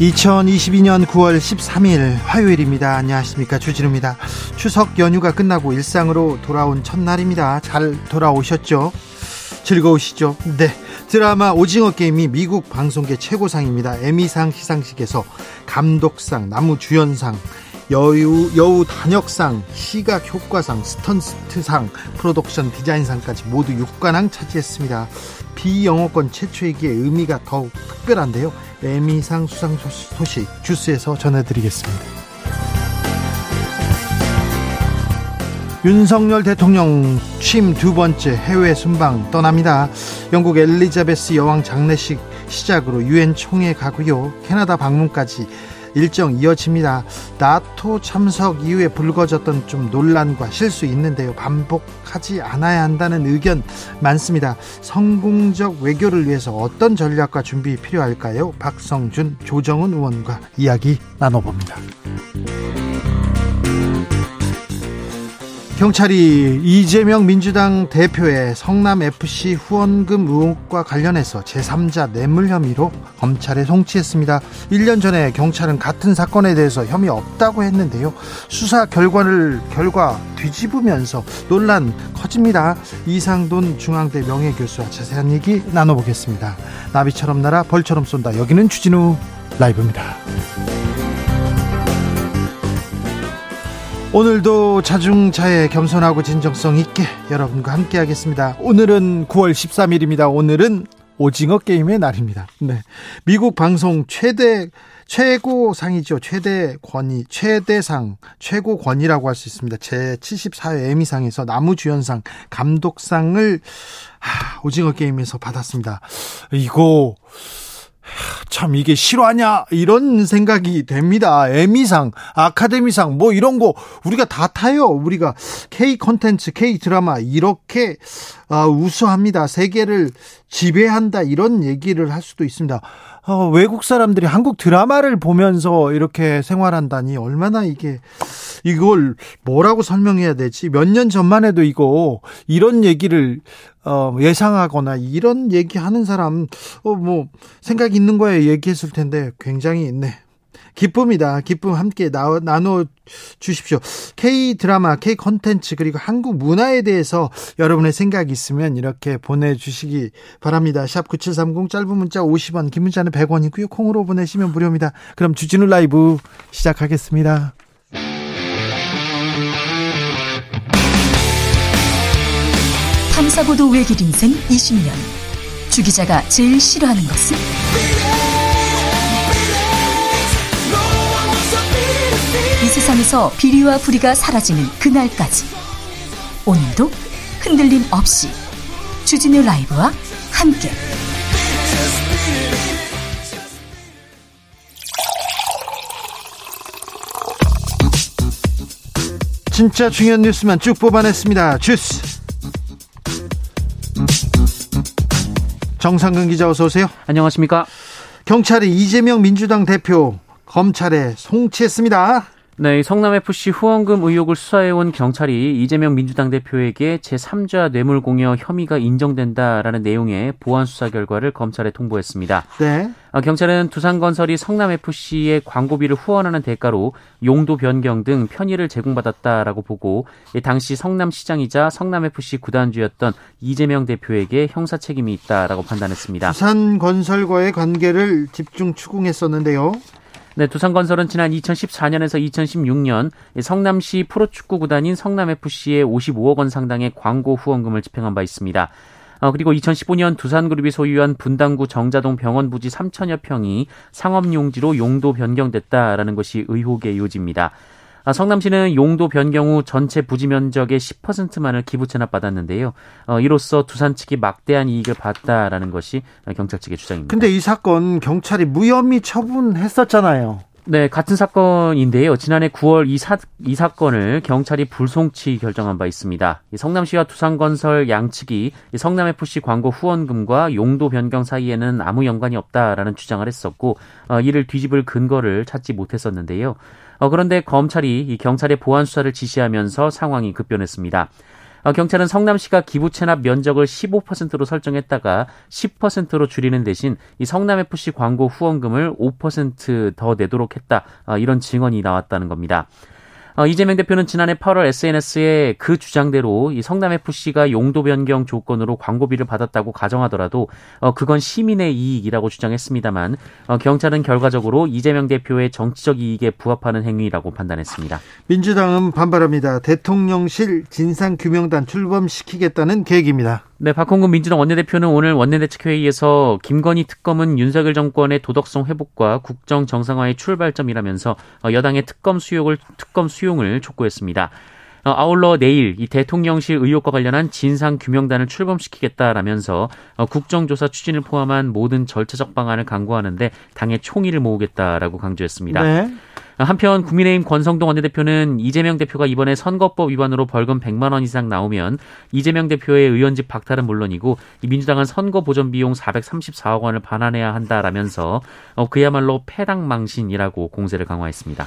2022년 9월 13일 화요일입니다. 안녕하십니까. 주진우입니다. 추석 연휴가 끝나고 일상으로 돌아온 첫날입니다. 잘 돌아오셨죠? 즐거우시죠? 네. 드라마 오징어 게임이 미국 방송계 최고상입니다. 에미상 시상식에서 감독상, 나무주연상, 여우, 여우 단역상, 시각 효과상, 스턴트상, 프로덕션 디자인상까지 모두 6관왕 차지했습니다. 비영어권 최초이기에 의미가 더욱 특별한데요. 에미상 수상 소식 주스에서 전해드리겠습니다. 윤석열 대통령 취임 두 번째 해외 순방 떠납니다. 영국 엘리자베스 여왕 장례식 시작으로 유엔 총회 가고요. 캐나다 방문까지 일정 이어집니다. 나토 참석 이후에 불거졌던 좀 논란과 실수 있는데요. 반복하지 않아야 한다는 의견 많습니다. 성공적 외교를 위해서 어떤 전략과 준비 필요할까요? 박성준, 조정은 의원과 이야기 나눠봅니다. 경찰이 이재명 민주당 대표의 성남FC 후원금 의혹과 관련해서 제3자 뇌물 혐의로 검찰에 송치했습니다. 1년 전에 경찰은 같은 사건에 대해서 혐의 없다고 했는데요. 수사 결과를 결과 뒤집으면서 논란 커집니다. 이상돈 중앙대 명예교수와 자세한 얘기 나눠보겠습니다. 나비처럼 날아 벌처럼 쏜다. 여기는 주진우 라이브입니다. 오늘도 자중차에 겸손하고 진정성 있게 여러분과 함께 하겠습니다. 오늘은 9월 13일입니다. 오늘은 오징어 게임의 날입니다. 네. 미국 방송 최대 최고 상이죠. 최대 권위, 최대상, 최고권이라고 할 수 있습니다. 제 74회 에미상에서 나무주연상, 감독상을 하, 오징어 게임에서 받았습니다. 이거 참 이게 실화냐 이런 생각이 됩니다. 에미상, 아카데미상 뭐 이런 거 우리가 다 타요. 우리가 K 컨텐츠, K 드라마 이렇게 아, 우수합니다. 세계를 지배한다 이런 얘기를 할 수도 있습니다. 어, 외국 사람들이 한국 드라마를 보면서 이렇게 생활한다니 얼마나 이게 이걸 뭐라고 설명해야 되지? 몇 년 전만 해도 이거 이런 얘기를 어, 예상하거나 이런 얘기하는 사람 어, 뭐 생각 있는 거에 얘기했을 텐데 굉장히 네. 기쁨이다. 기쁨 함께 나, 나눠 주십시오. K 드라마, K 컨텐츠 그리고 한국 문화에 대해서 여러분의 생각이 있으면 이렇게 보내 주시기 바랍니다. 샵 9730 짧은 문자 50원, 긴 문자는 100원이고요. 콩으로 보내시면 무료입니다. 그럼 주진우 라이브 시작하겠습니다. 탐사보도 외길 인생 20년. 주 기자가 제일 싫어하는 것은? 세상에서 비리와 부리가 사라지는 그날까지. 오늘도 흔들림 없이 주진우 라이브와 함께. 진짜 중요한 뉴스만 쭉 뽑아냈습니다. 주스. 정상근 기자 어서 오세요. 안녕하십니까. 경찰이 이재명 민주당 대표 검찰에 송치했습니다. 네, 성남FC 후원금 의혹을 수사해온 경찰이 이재명 민주당 대표에게 제3자 뇌물공여 혐의가 인정된다라는 내용의 보안 수사 결과를 검찰에 통보했습니다. 네. 아, 경찰은 두산건설이 성남FC의 광고비를 후원하는 대가로 용도 변경 등 편의를 제공받았다라고 보고 당시 성남시장이자 성남FC 구단주였던 이재명 대표에게 형사 책임이 있다라고 판단했습니다. 두산건설과의 관계를 집중 추궁했었는데요. 네, 두산건설은 지난 2014년에서 2016년 성남시 프로축구 구단인 성남FC에 55억 원 상당의 광고 후원금을 집행한 바 있습니다. 어, 그리고 2015년 두산그룹이 소유한 분당구 정자동 병원 부지 3천여 평이 상업용지로 용도 변경됐다라는 것이 의혹의 요지입니다. 아, 성남시는 용도 변경 후 전체 부지 면적의 10%만을 기부 체납받았는데요. 어, 이로써 두산 측이 막대한 이익을 봤다라는 것이 경찰 측의 주장입니다. 근데 이 사건 경찰이 무혐의 처분했었잖아요. 네, 같은 사건인데요. 지난해 9월 이, 사, 이 사건을 경찰이 불송치 결정한 바 있습니다. 성남시와 두산건설 양측이 성남FC 광고 후원금과 용도 변경 사이에는 아무 연관이 없다라는 주장을 했었고, 어, 이를 뒤집을 근거를 찾지 못했었는데요. 어, 그런데 검찰이 이 경찰의 보안 수사를 지시하면서 상황이 급변했습니다. 어, 경찰은 성남시가 기부 체납 면적을 15%로 설정했다가 10%로 줄이는 대신 이 성남FC 광고 후원금을 5%더 내도록 했다. 어, 이런 증언이 나왔다는 겁니다. 어, 이재명 대표는 지난해 8월 SNS에 그 주장대로 이 성남 FC가 용도 변경 조건으로 광고비를 받았다고 가정하더라도 어, 그건 시민의 이익이라고 주장했습니다만 어, 경찰은 결과적으로 이재명 대표의 정치적 이익에 부합하는 행위라고 판단했습니다. 민주당은 반발합니다. 대통령실 진상규명단 출범시키겠다는 계획입니다. 네, 박홍근 민주당 원내대표는 오늘 원내대책회의에서 김건희 특검은 윤석열 정권의 도덕성 회복과 국정 정상화의 출발점이라면서 어, 여당의 특검 수용을 특검 수용을 촉구했습니다. 어, 아울러 내일 이 대통령실 의혹과 관련한 진상 규명단을 출범시키겠다라면서 어, 국정조사 추진을 포함한 모든 절차적 방안을 강구하는데 당의 총의를 모으겠다라고 강조했습니다. 네. 한편 국민의힘 권성동 원내대표는 이재명 대표가 이번에 선거법 위반으로 벌금 100만 원 이상 나오면 이재명 대표의 의원직 박탈은 물론이고 민주당은 선거 보전 비용 434억 원을 반환해야 한다라면서 어, 그야말로 패당망신이라고 공세를 강화했습니다.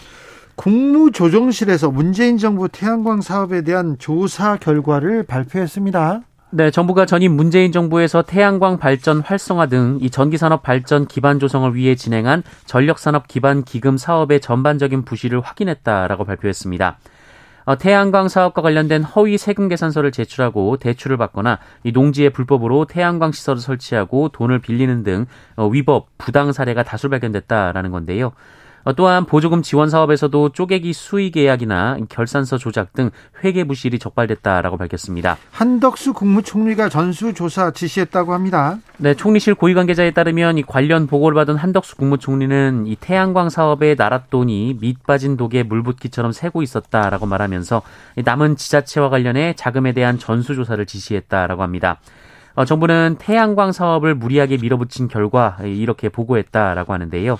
국무조정실에서 문재인 정부 태양광 사업에 대한 조사 결과를 발표했습니다. 네, 정부가 전임 문재인 정부에서 태양광 발전 활성화 등 이 전기 산업 발전 기반 조성을 위해 진행한 전력 산업 기반 기금 사업의 전반적인 부실을 확인했다라고 발표했습니다. 어, 태양광 사업과 관련된 허위 세금 계산서를 제출하고 대출을 받거나 이 농지에 불법으로 태양광 시설을 설치하고 돈을 빌리는 등 어, 위법 부당 사례가 다수 발견됐다라는 건데요. 어, 또한 보조금 지원 사업에서도 쪼개기 수의 계약이나 결산서 조작 등 회계 부실이 적발됐다라고 밝혔습니다. 한덕수 국무총리가 전수조사 지시했다고 합니다. 네, 총리실 고위 관계자에 따르면 이 관련 보고를 받은 한덕수 국무총리는 이 태양광 사업에 나랏돈이 밑 빠진 독에 물 붓기처럼 새고 있었다라고 말하면서 남은 지자체와 관련해 자금에 대한 전수조사를 지시했다라고 합니다. 어, 정부는 태양광 사업을 무리하게 밀어붙인 결과 이렇게 보고했다라고 하는데요.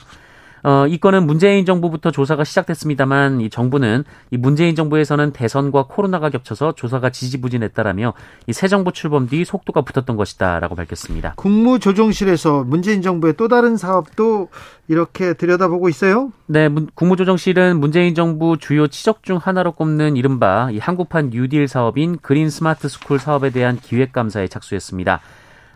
어, 이 건은 문재인 정부부터 조사가 시작됐습니다만 이 정부는 이 문재인 정부에서는 대선과 코로나가 겹쳐서 조사가 지지부진했다라며 이 새 정부 출범 뒤 속도가 붙었던 것이다라고 밝혔습니다. 국무조정실에서 문재인 정부의 또 다른 사업도 이렇게 들여다보고 있어요? 네, 국무조정실은 문재인 정부 주요 치적 중 하나로 꼽는 이른바 이 한국판 뉴딜 사업인 그린 스마트 스쿨 사업에 대한 기획 감사에 착수했습니다.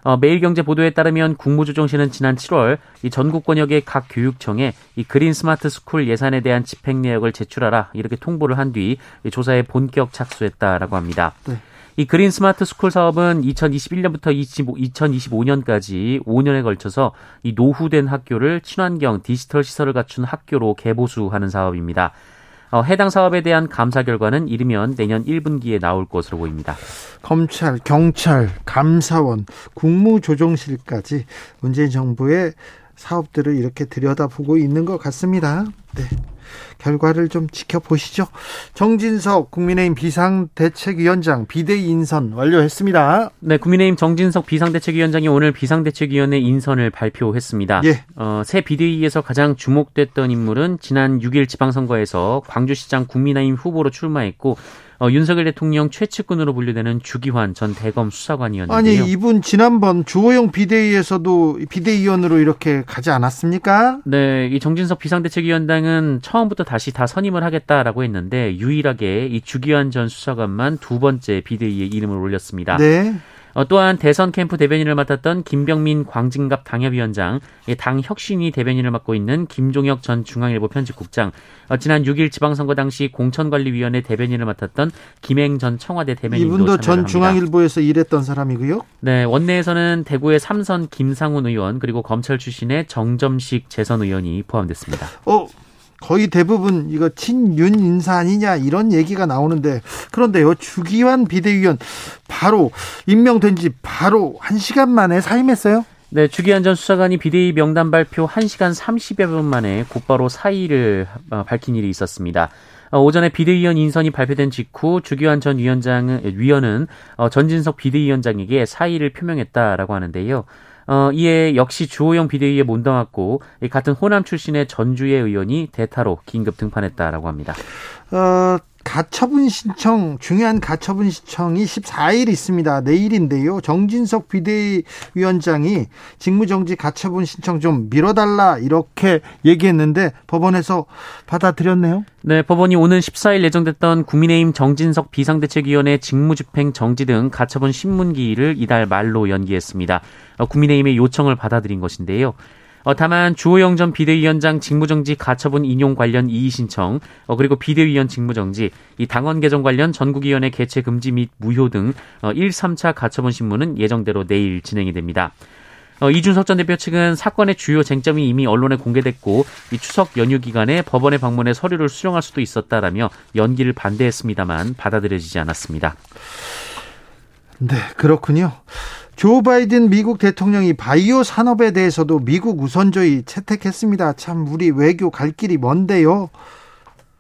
어, 매일경제 보도에 따르면 국무조정실은 지난 7월 이 전국 권역의 각 교육청에 이 그린 스마트 스쿨 예산에 대한 집행 내역을 제출하라 이렇게 통보를 한 뒤 조사에 본격 착수했다라고 합니다. 네. 이 그린 스마트 스쿨 사업은 2021년부터 25, 2025 년까지 5년에 걸쳐서 이 노후된 학교를 친환경 디지털 시설을 갖춘 학교로 개보수하는 사업입니다. 어, 해당 사업에 대한 감사 결과는 이르면 내년 1분기에 나올 것으로 보입니다. 검찰, 경찰, 감사원, 국무조정실까지 문재인 정부의 사업들을 이렇게 들여다보고 있는 것 같습니다. 네. 결과를 좀 지켜보시죠. 정진석 국민의힘 비상대책위원장 비대위 인선 완료했습니다. 네, 국민의힘 정진석 비상대책위원장이 오늘 비상대책위원회 인선을 발표했습니다. 예. 어, 새 비대위에서 가장 주목됐던 인물은 지난 6일 지방선거에서 광주시장 국민의힘 후보로 출마했고 어, 윤석열 대통령 최측근으로 분류되는 주기환 전 대검 수사관이었는데요. 아니 이분 지난번 주호영 비대위에서도 비대위원으로 이렇게 가지 않았습니까? 네, 이 정진석 비상대책위원장은 처음부터 다시 다 선임을 하겠다라고 했는데 유일하게 이 주기환 전 수사관만 두 번째 비대위에 이름을 올렸습니다. 네. 어, 또한 대선 캠프 대변인을 맡았던 김병민 광진갑 당협위원장, 당 혁신위 대변인을 맡고 있는 김종혁 전 중앙일보 편집국장, 어, 지난 6일 지방선거 당시 공천관리위원회 대변인을 맡았던 김행 전 청와대 대변인도 이분도 전 중앙일보에서 일했던 사람이고요. 네, 원내에서는 대구의 삼선 김상훈 의원 그리고 검찰 출신의 정점식 재선 의원이 포함됐습니다. 어. 거의 대부분 이거 친윤 인사 아니냐 이런 얘기가 나오는데 그런데요 주기환 비대위원 바로 임명된 지 바로 한 시간 만에 사임했어요. 네, 주기환 전 수사관이 비대위 명단 발표 1시간 30여 분 만에 곧바로 사의를 어, 밝힌 일이 있었습니다. 어, 오전에 비대위원 인선이 발표된 직후 주기환 전 위원장은 위원은 어, 전진석 비대위원장에게 사의를 표명했다라고 하는데요. 어, 이에 역시 주호영 비대위에 못담았고 같은 호남 출신의 전주의 의원이 대타로 긴급 등판했다라고 합니다. 어, 가처분 신청 중요한 가처분 신청이 14일 있습니다. 내일인데요. 정진석 비대위원장이 직무정지 가처분 신청 좀 미뤄달라 이렇게 얘기했는데 법원에서 받아들였네요. 네, 법원이 오는 14일 예정됐던 국민의힘 정진석 비상대책위원회 직무집행 정지 등 가처분 신문기일을 이달 말로 연기했습니다. 어, 국민의힘의 요청을 받아들인 것인데요. 어, 다만 주호영 전 비대위원장 직무정지 가처분 인용 관련 이의 신청, 어, 그리고 비대위원 직무정지, 이 당원 개정 관련 전국위원회 개최 금지 및 무효 등 어, 1, 3차 가처분 신문은 예정대로 내일 진행이 됩니다. 어, 이준석 전 대표 측은 사건의 주요 쟁점이 이미 언론에 공개됐고 이 추석 연휴 기간에 법원에 방문해 서류를 수령할 수도 있었다라며 연기를 반대했습니다만 받아들여지지 않았습니다. 네, 그렇군요. 조 바이든 미국 대통령이 바이오 산업에 대해서도 미국 우선주의 채택했습니다. 참 우리 외교 갈 길이 먼데요.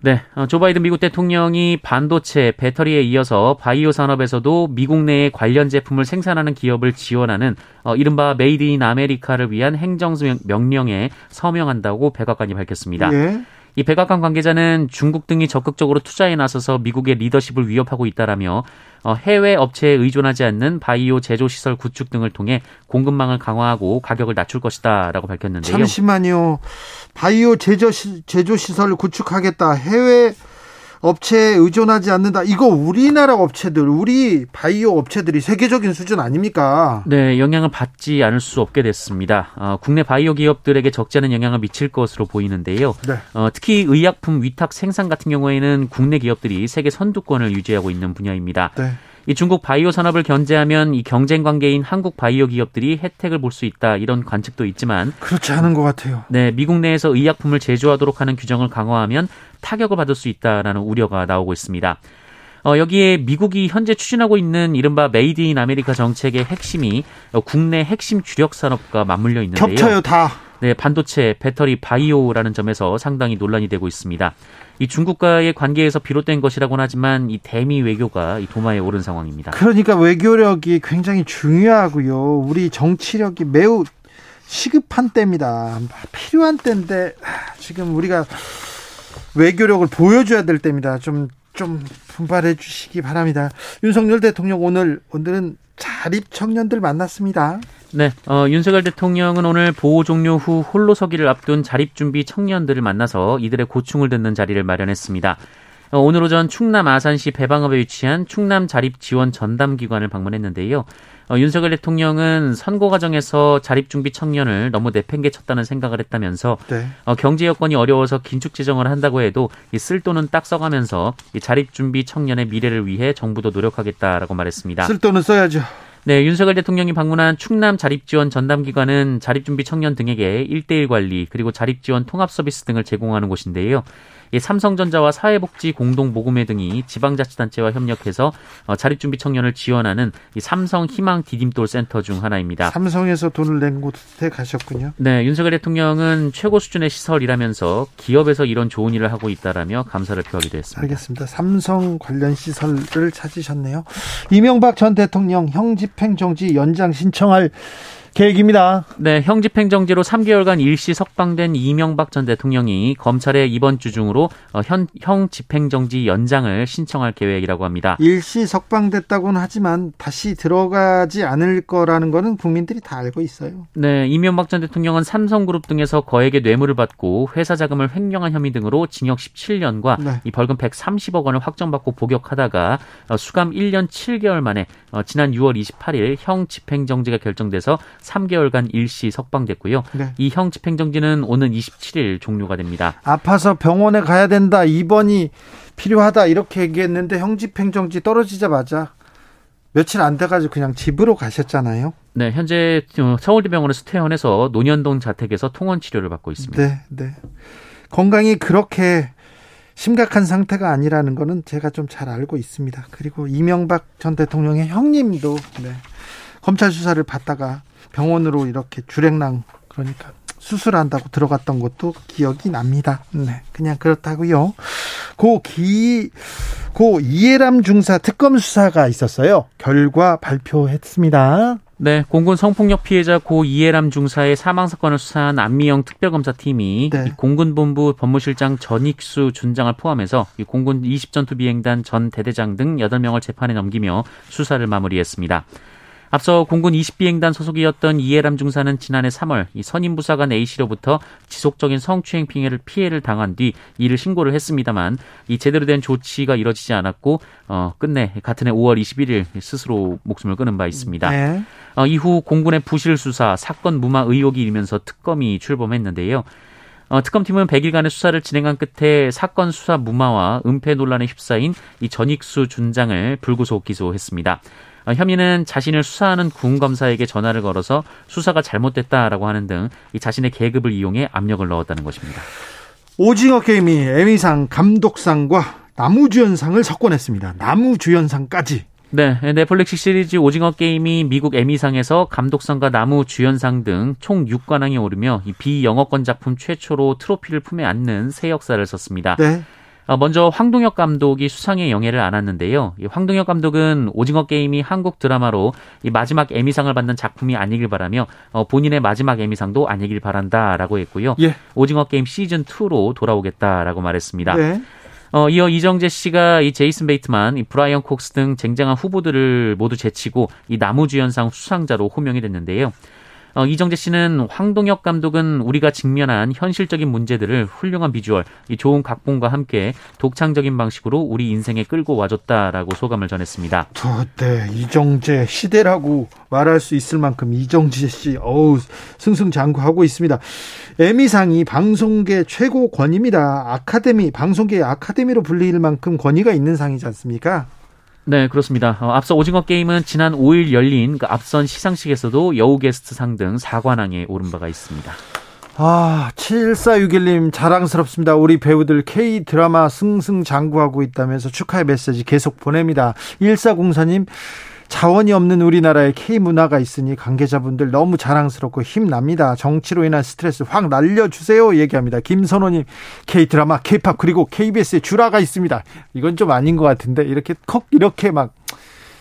네, 어, 조 바이든 미국 대통령이 반도체, 배터리에 이어서 바이오 산업에서도 미국 내에 관련 제품을 생산하는 기업을 지원하는 어, 이른바 Made in America를 위한 행정 명령에 서명한다고 백악관이 밝혔습니다. 예. 이 백악관 관계자는 중국 등이 적극적으로 투자에 나서서 미국의 리더십을 위협하고 있다라며 어, 해외 업체에 의존하지 않는 바이오 제조 시설 구축 등을 통해 공급망을 강화하고 가격을 낮출 것이다라고 밝혔는데요. 잠시만요. 바이오 제조 시, 제조 시설을 구축하겠다. 해외 업체에 의존하지 않는다. 이거 우리나라 업체들, 우리 바이오 업체들이 세계적인 수준 아닙니까? 네, 영향을 받지 않을 수 없게 됐습니다. 어, 국내 바이오 기업들에게 적지 않은 영향을 미칠 것으로 보이는데요. 네. 어, 특히 의약품 위탁 생산 같은 경우에는 국내 기업들이 세계 선두권을 유지하고 있는 분야입니다. 네. 이 중국 바이오 산업을 견제하면 이 경쟁 관계인 한국 바이오 기업들이 혜택을 볼 수 있다 이런 관측도 있지만 그렇지 않은 것 같아요. 네, 미국 내에서 의약품을 제조하도록 하는 규정을 강화하면 타격을 받을 수 있다라는 우려가 나오고 있습니다. 어, 여기에 미국이 현재 추진하고 있는 이른바 Made in America 정책의 핵심이 국내 핵심 주력 산업과 맞물려 있는데요. 겹쳐요, 다. 네, 반도체, 배터리, 바이오라는 점에서 상당히 논란이 되고 있습니다. 이 중국과의 관계에서 비롯된 것이라고는 하지만 이 대미 외교가 이 도마에 오른 상황입니다. 그러니까 외교력이 굉장히 중요하고요. 우리 정치력이 매우 시급한 때입니다. 필요한 때인데 지금 우리가 외교력을 보여줘야 될 때입니다. 좀, 좀 분발해 주시기 바랍니다. 윤석열 대통령 오늘, 오늘은 자립 청년들 만났습니다. 네, 어, 윤석열 대통령은 오늘 보호 종료 후 홀로 서기를 앞둔 자립 준비 청년들을 만나서 이들의 고충을 듣는 자리를 마련했습니다. 어, 오늘 오전 충남 아산시 배방읍에 위치한 충남 자립 지원 전담 기관을 방문했는데요. 어, 윤석열 대통령은 선거 과정에서 자립준비 청년을 너무 내팽개쳤다는 생각을 했다면서 네. 어, 경제 여건이 어려워서 긴축 재정을 한다고 해도 이 쓸돈은 딱 써가면서 이 자립준비 청년의 미래를 위해 정부도 노력하겠다라고 말했습니다. 쓸돈은 써야죠. 네, 윤석열 대통령이 방문한 충남 자립지원 전담기관은 자립준비 청년 등에게 1대1 관리 그리고 자립지원 통합 서비스 등을 제공하는 곳인데요. 이 삼성전자와 사회복지 공동모금회 등이 지방자치단체와 협력해서 어, 자립준비 청년을 지원하는 이 삼성 희망 디딤돌 센터 중 하나입니다. 삼성에서 돈을 낸 곳에 가셨군요. 네, 윤석열 대통령은 최고 수준의 시설이라면서 기업에서 이런 좋은 일을 하고 있다라며 감사를 표하기도 했습니다. 알겠습니다. 삼성 관련 시설을 찾으셨네요. 이명박 전 대통령 형집행 정지 연장 신청할 계획입니다. 네, 형 집행정지로 3개월간 일시 석방된 이명박 전 대통령이 검찰에 이번 주 중으로 어, 현, 형 집행정지 연장을 신청할 계획이라고 합니다. 일시 석방됐다고는 하지만 다시 들어가지 않을 거라는 거는 국민들이 다 알고 있어요. 네, 이명박 전 대통령은 삼성그룹 등에서 거액의 뇌물을 받고 회사 자금을 횡령한 혐의 등으로 징역 17년과 네. 이 벌금 130억 원을 확정받고 복역하다가 어, 수감 1년 7개월 만에 어, 지난 6월 28일 형 집행정지가 결정돼서 3개월간 일시 석방됐고요. 네. 이형 집행정지는 오는 27일 종료가 됩니다. 아파서 병원에 가야 된다. 입원이 필요하다. 이렇게 얘기했는데 형 집행정지 떨어지자마자 며칠 안 돼가지고 그냥 집으로 가셨잖아요. 네, 현재 서울대병원에서 퇴원해서 논현동 자택에서 통원 치료를 받고 있습니다. 네, 네. 건강이 그렇게 심각한 상태가 아니라는 거는 제가 좀 잘 알고 있습니다. 그리고 이명박 전 대통령의 형님도 네, 검찰 수사를 받다가 병원으로 이렇게 주랭랑 그러니까 수술한다고 들어갔던 것도 기억이 납니다. 네, 그냥 그렇다고요. 고 기, 고 이해람 중사 특검 수사가 있었어요. 결과 발표했습니다. 네, 공군 성폭력 피해자 고 이해람 중사의 사망 사건을 수사한 안미영 특별검사팀이 네. 공군 본부 법무실장 전익수 준장을 포함해서 공군 20전투 비행단 전 대대장 등 8명을 재판에 넘기며 수사를 마무리했습니다. 앞서 공군 20비행단 소속이었던 이해람 중사는 지난해 3월 이 선임 부사관 A 씨로부터 지속적인 성추행 피해를 피해를 당한 뒤 이를 신고를 했습니다만 이 제대로 된 조치가 이뤄지지 않았고 어 끝내 같은 해 5월 21일 스스로 목숨을 끊은 바 있습니다. 네. 어, 이후 공군의 부실 수사 사건 무마 의혹이 일면서 특검이 출범했는데요. 어, 특검팀은 100일간의 수사를 진행한 끝에 사건 수사 무마와 은폐 논란에 휩싸인 이 전익수 준장을 불구속 기소했습니다. 어, 혐의는 자신을 수사하는 군검사에게 전화를 걸어서 수사가 잘못됐다라고 하는 등 자신의 계급을 이용해 압력을 넣었다는 것입니다. 오징어 게임이 에미상 감독상과 나무주연상을 석권했습니다. 나무주연상까지 네, 넷플릭스 시리즈 오징어 게임이 미국 에미상에서 감독상과 나무 주연상 등 총 6관왕에 오르며 비영어권 작품 최초로 트로피를 품에 안는 새 역사를 썼습니다. 네. 어, 먼저 황동혁 감독이 수상의 영예를 안았는데요. 황동혁 감독은 오징어 게임이 한국 드라마로 마지막 에미상을 받는 작품이 아니길 바라며 어, 본인의 마지막 에미상도 아니길 바란다라고 했고요. 예. 오징어 게임 시즌 2로 돌아오겠다라고 말했습니다. 네. 어, 이어 이정재 씨가 이 제이슨 베이트만, 이 브라이언 콕스 등 쟁쟁한 후보들을 모두 제치고 이 남우주연상 수상자로 호명이 됐는데요. 어, 이정재 씨는 황동혁 감독은 우리가 직면한 현실적인 문제들을 훌륭한 비주얼, 이 좋은 각본과 함께 독창적인 방식으로 우리 인생에 끌고 와줬다라고 소감을 전했습니다. 네, 이정재 시대라고 말할 수 있을 만큼 이정재 씨, 어우 승승장구하고 있습니다. 에미상이 방송계 최고 권위입니다. 아카데미, 방송계 아카데미로 불릴 만큼 권위가 있는 상이지 않습니까? 네, 그렇습니다. 어, 앞서 오징어 게임은 지난 5일 열린 그 앞선 시상식에서도 여우 게스트 상 등 4관왕에 오른 바가 있습니다. 아, 7461님 자랑스럽습니다. 우리 배우들 K 드라마 승승장구하고 있다면서 축하의 메시지 계속 보냅니다. 1404님 자원이 없는 우리나라에 K 문화가 있으니 관계자분들 너무 자랑스럽고 힘납니다. 정치로 인한 스트레스 확 날려주세요. 얘기합니다. 김선호님 K 드라마, K-팝 그리고 KBS에 주라가 있습니다. 이건 좀 아닌 것 같은데 이렇게 콕 이렇게 막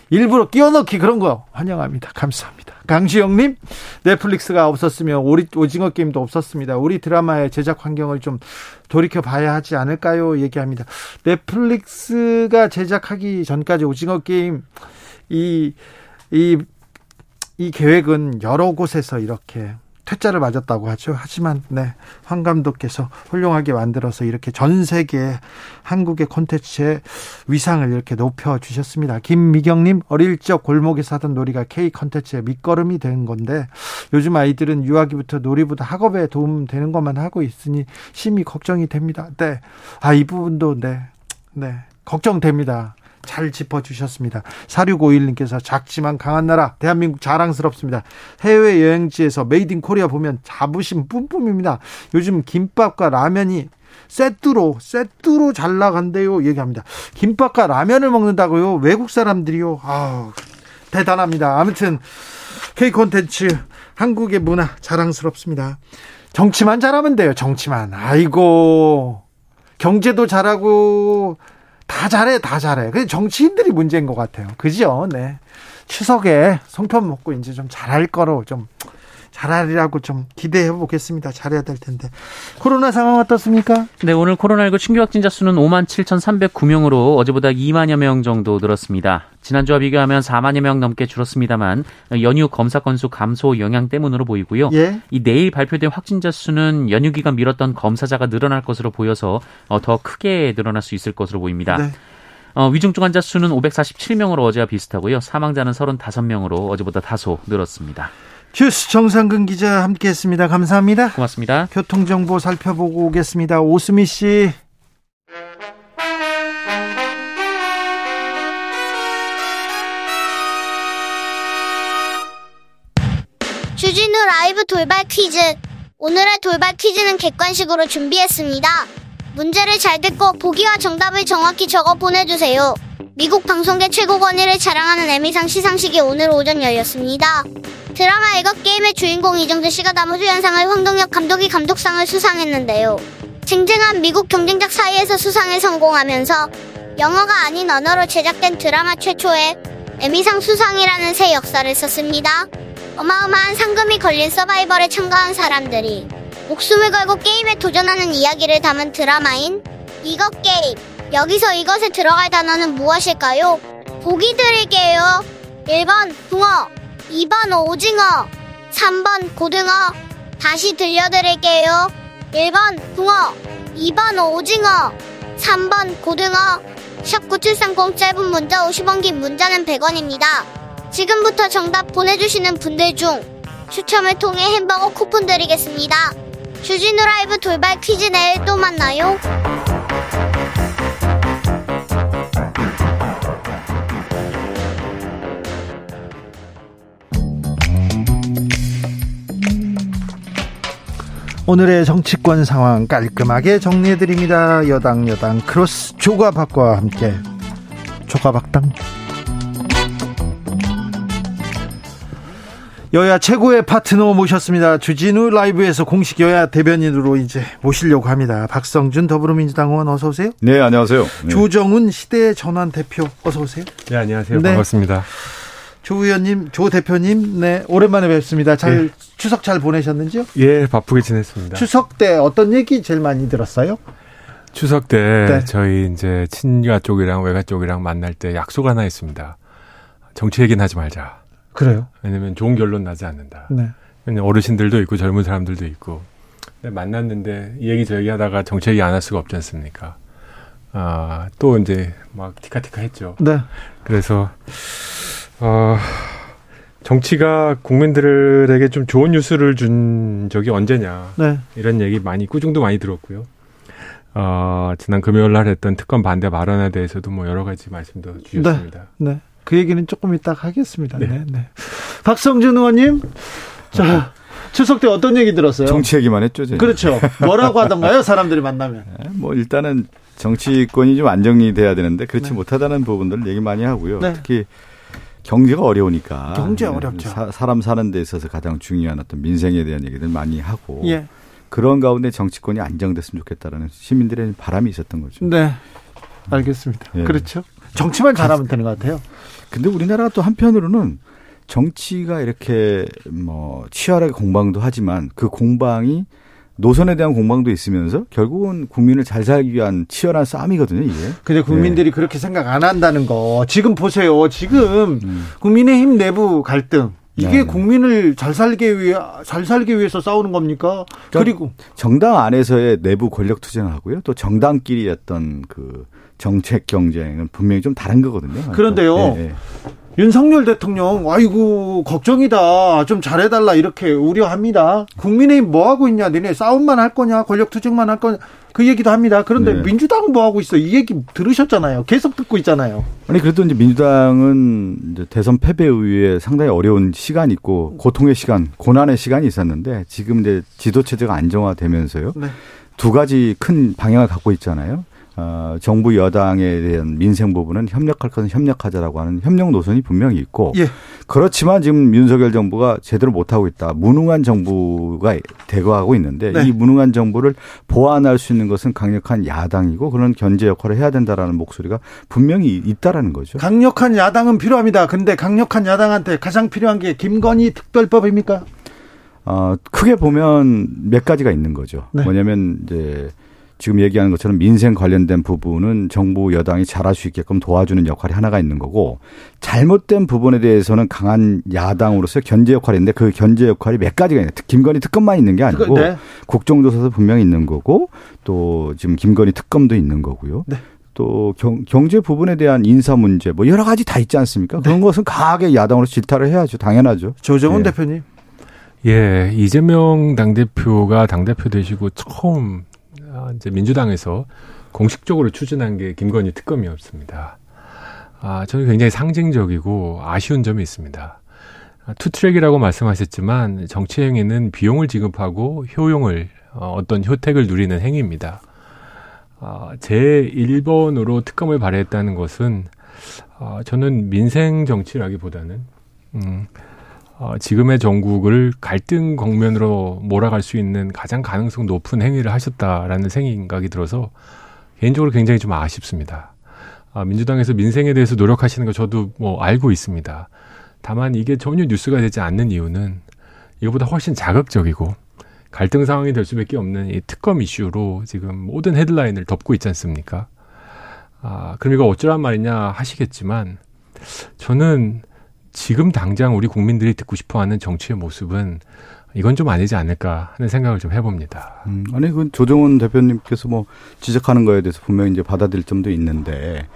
일부러 끼워넣기 그런 거 환영합니다. 감사합니다. 강시영님 넷플릭스가 없었으면 오징어 게임도 없었습니다. 우리 드라마의 제작 환경을 좀 돌이켜 봐야 하지 않을까요? 얘기합니다. 넷플릭스가 제작하기 전까지 오징어 게임 이, 이, 이 계획은 여러 곳에서 이렇게 퇴짜를 맞았다고 하죠. 하지만 네, 황 감독께서 훌륭하게 만들어서 이렇게 전 세계 한국의 콘텐츠의 위상을 이렇게 높여 주셨습니다. 김미경 님 어릴 적 골목에 사던 놀이가 K 콘텐츠의 밑거름이 된 건데 요즘 아이들은 유아기부터 놀이보다 학업에 도움 되는 것만 하고 있으니 심히 걱정이 됩니다. 네, 아 이 부분도 네, 네 걱정됩니다. 잘 짚어주셨습니다. 4651님께서 작지만 강한 나라, 대한민국 자랑스럽습니다. 해외여행지에서 Made in Korea 보면 자부심 뿜뿜입니다. 요즘 김밥과 라면이 세트로, 세트로 잘 나간대요. 얘기합니다. 김밥과 라면을 먹는다고요? 외국 사람들이요? 아우, 대단합니다. 아무튼, K 콘텐츠, 한국의 문화 자랑스럽습니다. 정치만 잘하면 돼요, 정치만. 아이고, 경제도 잘하고, 다 잘해, 다 잘해. 그 정치인들이 문제인 것 같아요. 그죠? 네. 추석에 송편 먹고 이제 좀 잘할 거로 좀 잘하리라고 좀 기대해 보겠습니다. 잘해야 될 텐데. 코로나 상황 어떻습니까? 네, 오늘 코로나19 신규 확진자 수는 5만 7,309명으로 어제보다 2만여 명 정도 늘었습니다. 지난주와 비교하면 4만여 명 넘게 줄었습니다만 연휴 검사 건수 감소 영향 때문으로 보이고요. 예? 이 내일 발표된 확진자 수는 연휴 기간 미뤘던 검사자가 늘어날 것으로 보여서 어, 더 크게 늘어날 수 있을 것으로 보입니다. 네. 어, 위중증 환자 수는 547명으로 어제와 비슷하고요. 사망자는 35명으로 어제보다 다소 늘었습니다. 휴스 정상근 기자 함께했습니다. 감사합니다. 고맙습니다. 교통정보 살펴보고 오겠습니다. 오수미 씨. 주진우 라이브 돌발 퀴즈. 오늘의 돌발 퀴즈는 객관식으로 준비했습니다. 문제를 잘 듣고 보기와 정답을 정확히 적어 보내주세요. 미국 방송계 최고 권위를 자랑하는 에미상 시상식이 오늘 오전 열렸습니다. 드라마 애거 게임의 주인공 이정재 씨가 나무주 연상을 황동혁 감독이 감독상을 수상했는데요. 쟁쟁한 미국 경쟁작 사이에서 수상에 성공하면서 영어가 아닌 언어로 제작된 드라마 최초의 에미상 수상이라는 새 역사를 썼습니다. 어마어마한 상금이 걸린 서바이벌에 참가한 사람들이 목숨을 걸고 게임에 도전하는 이야기를 담은 드라마인 이것 게임. 여기서 이것에 들어갈 단어는 무엇일까요? 보기 드릴게요. 1번 붕어, 2번 오징어, 3번 고등어. 다시 들려드릴게요. 1번 붕어, 2번 오징어, 3번 고등어. 샵9730 짧은 문자 50원 긴 문자는 100원입니다. 지금부터 정답 보내주시는 분들 중 추첨을 통해 햄버거 쿠폰 드리겠습니다. 주진우 라이브 돌발 퀴즈 내일 또 만나요. 오늘의 정치권 상황 깔끔하게 정리해드립니다. 여당 여당 크로스 조가박과 함께 조가박당 여야 최고의 파트너 모셨습니다. 주진우 라이브에서 공식 여야 대변인으로 이제 모시려고 합니다. 박성준 더불어민주당 의원 어서 오세요. 네, 안녕하세요. 네. 조정훈 시대 전환 대표 어서 오세요. 네, 안녕하세요. 네. 반갑습니다. 조 의원님, 조 대표님, 네 오랜만에 뵙습니다. 잘 네. 추석 잘 보내셨는지요? 예, 바쁘게 지냈습니다. 추석 때 어떤 얘기 제일 많이 들었어요? 추석 때 네. 저희 이제 친가 쪽이랑 외가 쪽이랑 만날 때 약속 하나 있습니다. 정치 얘기는 하지 말자. 그래요? 왜냐면 좋은 결론 나지 않는다. 네. 어르신들도 있고 젊은 사람들도 있고. 만났는데 이 얘기 저 얘기 하다가 정치 얘기 안 할 수가 없지 않습니까? 아, 또 이제 막 티카티카 했죠. 네. 그래서 어, 정치가 국민들에게 좀 좋은 뉴스를 준 적이 언제냐. 네. 이런 얘기 많이, 꾸중도 많이 들었고요. 어, 지난 금요일 날 했던 특검 반대 발언에 대해서도 뭐 여러 가지 말씀도 주셨습니다. 네. 네. 그 얘기는 조금 이따 하겠습니다. 네. 네. 네. 박성준 의원님. 자, 추석 때 어떤 얘기 들었어요? 정치 얘기만 했죠. 제가. 그렇죠. 뭐라고 하던가요? 사람들이 만나면. 네, 뭐 일단은 정치권이 좀 안정이 돼야 되는데 그렇지 네. 못하다는 부분들 얘기 많이 하고요. 네. 특히 경제가 어려우니까 경제 어렵죠. 사, 람 사는 데 있어서 가장 중요한 어떤 민생에 대한 얘기들 많이 하고 예. 그런 가운데 정치권이 안정됐으면 좋겠다라는 시민들의 바람이 있었던 거죠. 네, 알겠습니다. 예. 그렇죠. 정치만 잘하면 되는 것 같아요. 근데 우리나라가 또 한편으로는 정치가 이렇게 뭐 치열하게 공방도 하지만 그 공방이 노선에 대한 공방도 있으면서 결국은 국민을 잘 살기 위한 치열한 싸움이거든요, 이게. 근데 국민들이 네. 그렇게 생각 안 한다는 거. 지금 보세요. 지금 음. 국민의힘 내부 갈등. 이게 네. 국민을 잘 살기 위해 잘 살기 위해서 싸우는 겁니까? 그리고 정당 안에서의 내부 권력 투쟁하고요. 또 정당끼리 어떤 그 정책 경쟁은 분명히 좀 다른 거거든요. 그런데요. 네, 네. 윤석열 대통령, 아이고, 걱정이다. 좀 잘해달라. 이렇게 우려합니다. 국민의힘 뭐 하고 있냐. 니네 싸움만 할 거냐. 권력 투쟁만 할 거냐. 그 얘기도 합니다. 그런데 네. 민주당은 뭐 하고 있어? 이 얘기 들으셨잖아요. 계속 듣고 있잖아요. 아니, 그래도 이제 민주당은 이제 대선 패배 이후에 상당히 어려운 시간이 있고, 고통의 시간, 고난의 시간이 있었는데, 지금 이제 지도체제가 안정화되면서요. 네. 두 가지 큰 방향을 갖고 있잖아요. 어, 정부 여당에 대한 민생 부분은 협력할 것은 협력하자라고 하는 협력 노선이 분명히 있고 예. 그렇지만 지금 윤석열 정부가 제대로 못하고 있다. 무능한 정부가 대거하고 있는데 네. 이 무능한 정부를 보완할 수 있는 것은 강력한 야당이고 그런 견제 역할을 해야 된다라는 목소리가 분명히 있다라는 거죠. 강력한 야당은 필요합니다. 근데 강력한 야당한테 가장 필요한 게 김건희 특별법입니까? 어, 크게 보면 몇 가지가 있는 거죠. 네. 뭐냐면 이제 지금 얘기하는 것처럼 민생 관련된 부분은 정부 여당이 잘할 수 있게끔 도와주는 역할이 하나가 있는 거고 잘못된 부분에 대해서는 강한 야당으로서 견제 역할이 있는데 그 견제 역할이 몇 가지가 있는데 김건희 특검만 있는 게 아니고 네. 국정조사도 분명히 있는 거고 또 지금 김건희 특검도 있는 거고요. 네. 또 경, 경제 부분에 대한 인사 문제 뭐 여러 가지 다 있지 않습니까? 그런 네. 것은 강하게 야당으로 질타를 해야죠. 당연하죠. 조정훈 예. 대표님. 예, 이재명 당대표가 당대표 되시고 처음 이제 민주당에서 공식적으로 추진한 게 김건희 특검이었습니다. 아, 저는 굉장히 상징적이고 아쉬운 점이 있습니다. 아, 투트랙이라고 말씀하셨지만 정치 행위는 비용을 지급하고 효용을 어, 어떤 혜택을 누리는 행위입니다. 아, 제 1번으로 특검을 발의했다는 것은 아, 저는 민생 정치라기보다는 음, 어, 지금의 정국을 갈등 국면으로 몰아갈 수 있는 가장 가능성 높은 행위를 하셨다라는 생각이 들어서 개인적으로 굉장히 좀 아쉽습니다. 아, 민주당에서 민생에 대해서 노력하시는 거 저도 뭐 알고 있습니다. 다만 이게 전혀 뉴스가 되지 않는 이유는 이거보다 훨씬 자극적이고 갈등 상황이 될 수밖에 없는 이 특검 이슈로 지금 모든 헤드라인을 덮고 있지 않습니까? 아, 그럼 이거 어쩌란 말이냐 하시겠지만 저는 지금 당장 우리 국민들이 듣고 싶어 하는 정치의 모습은 이건 좀 아니지 않을까 하는 생각을 좀 해봅니다. 음, 아니, 그 조정훈 대표님께서 뭐 지적하는 거에 대해서 분명히 이제 받아들일 점도 있는데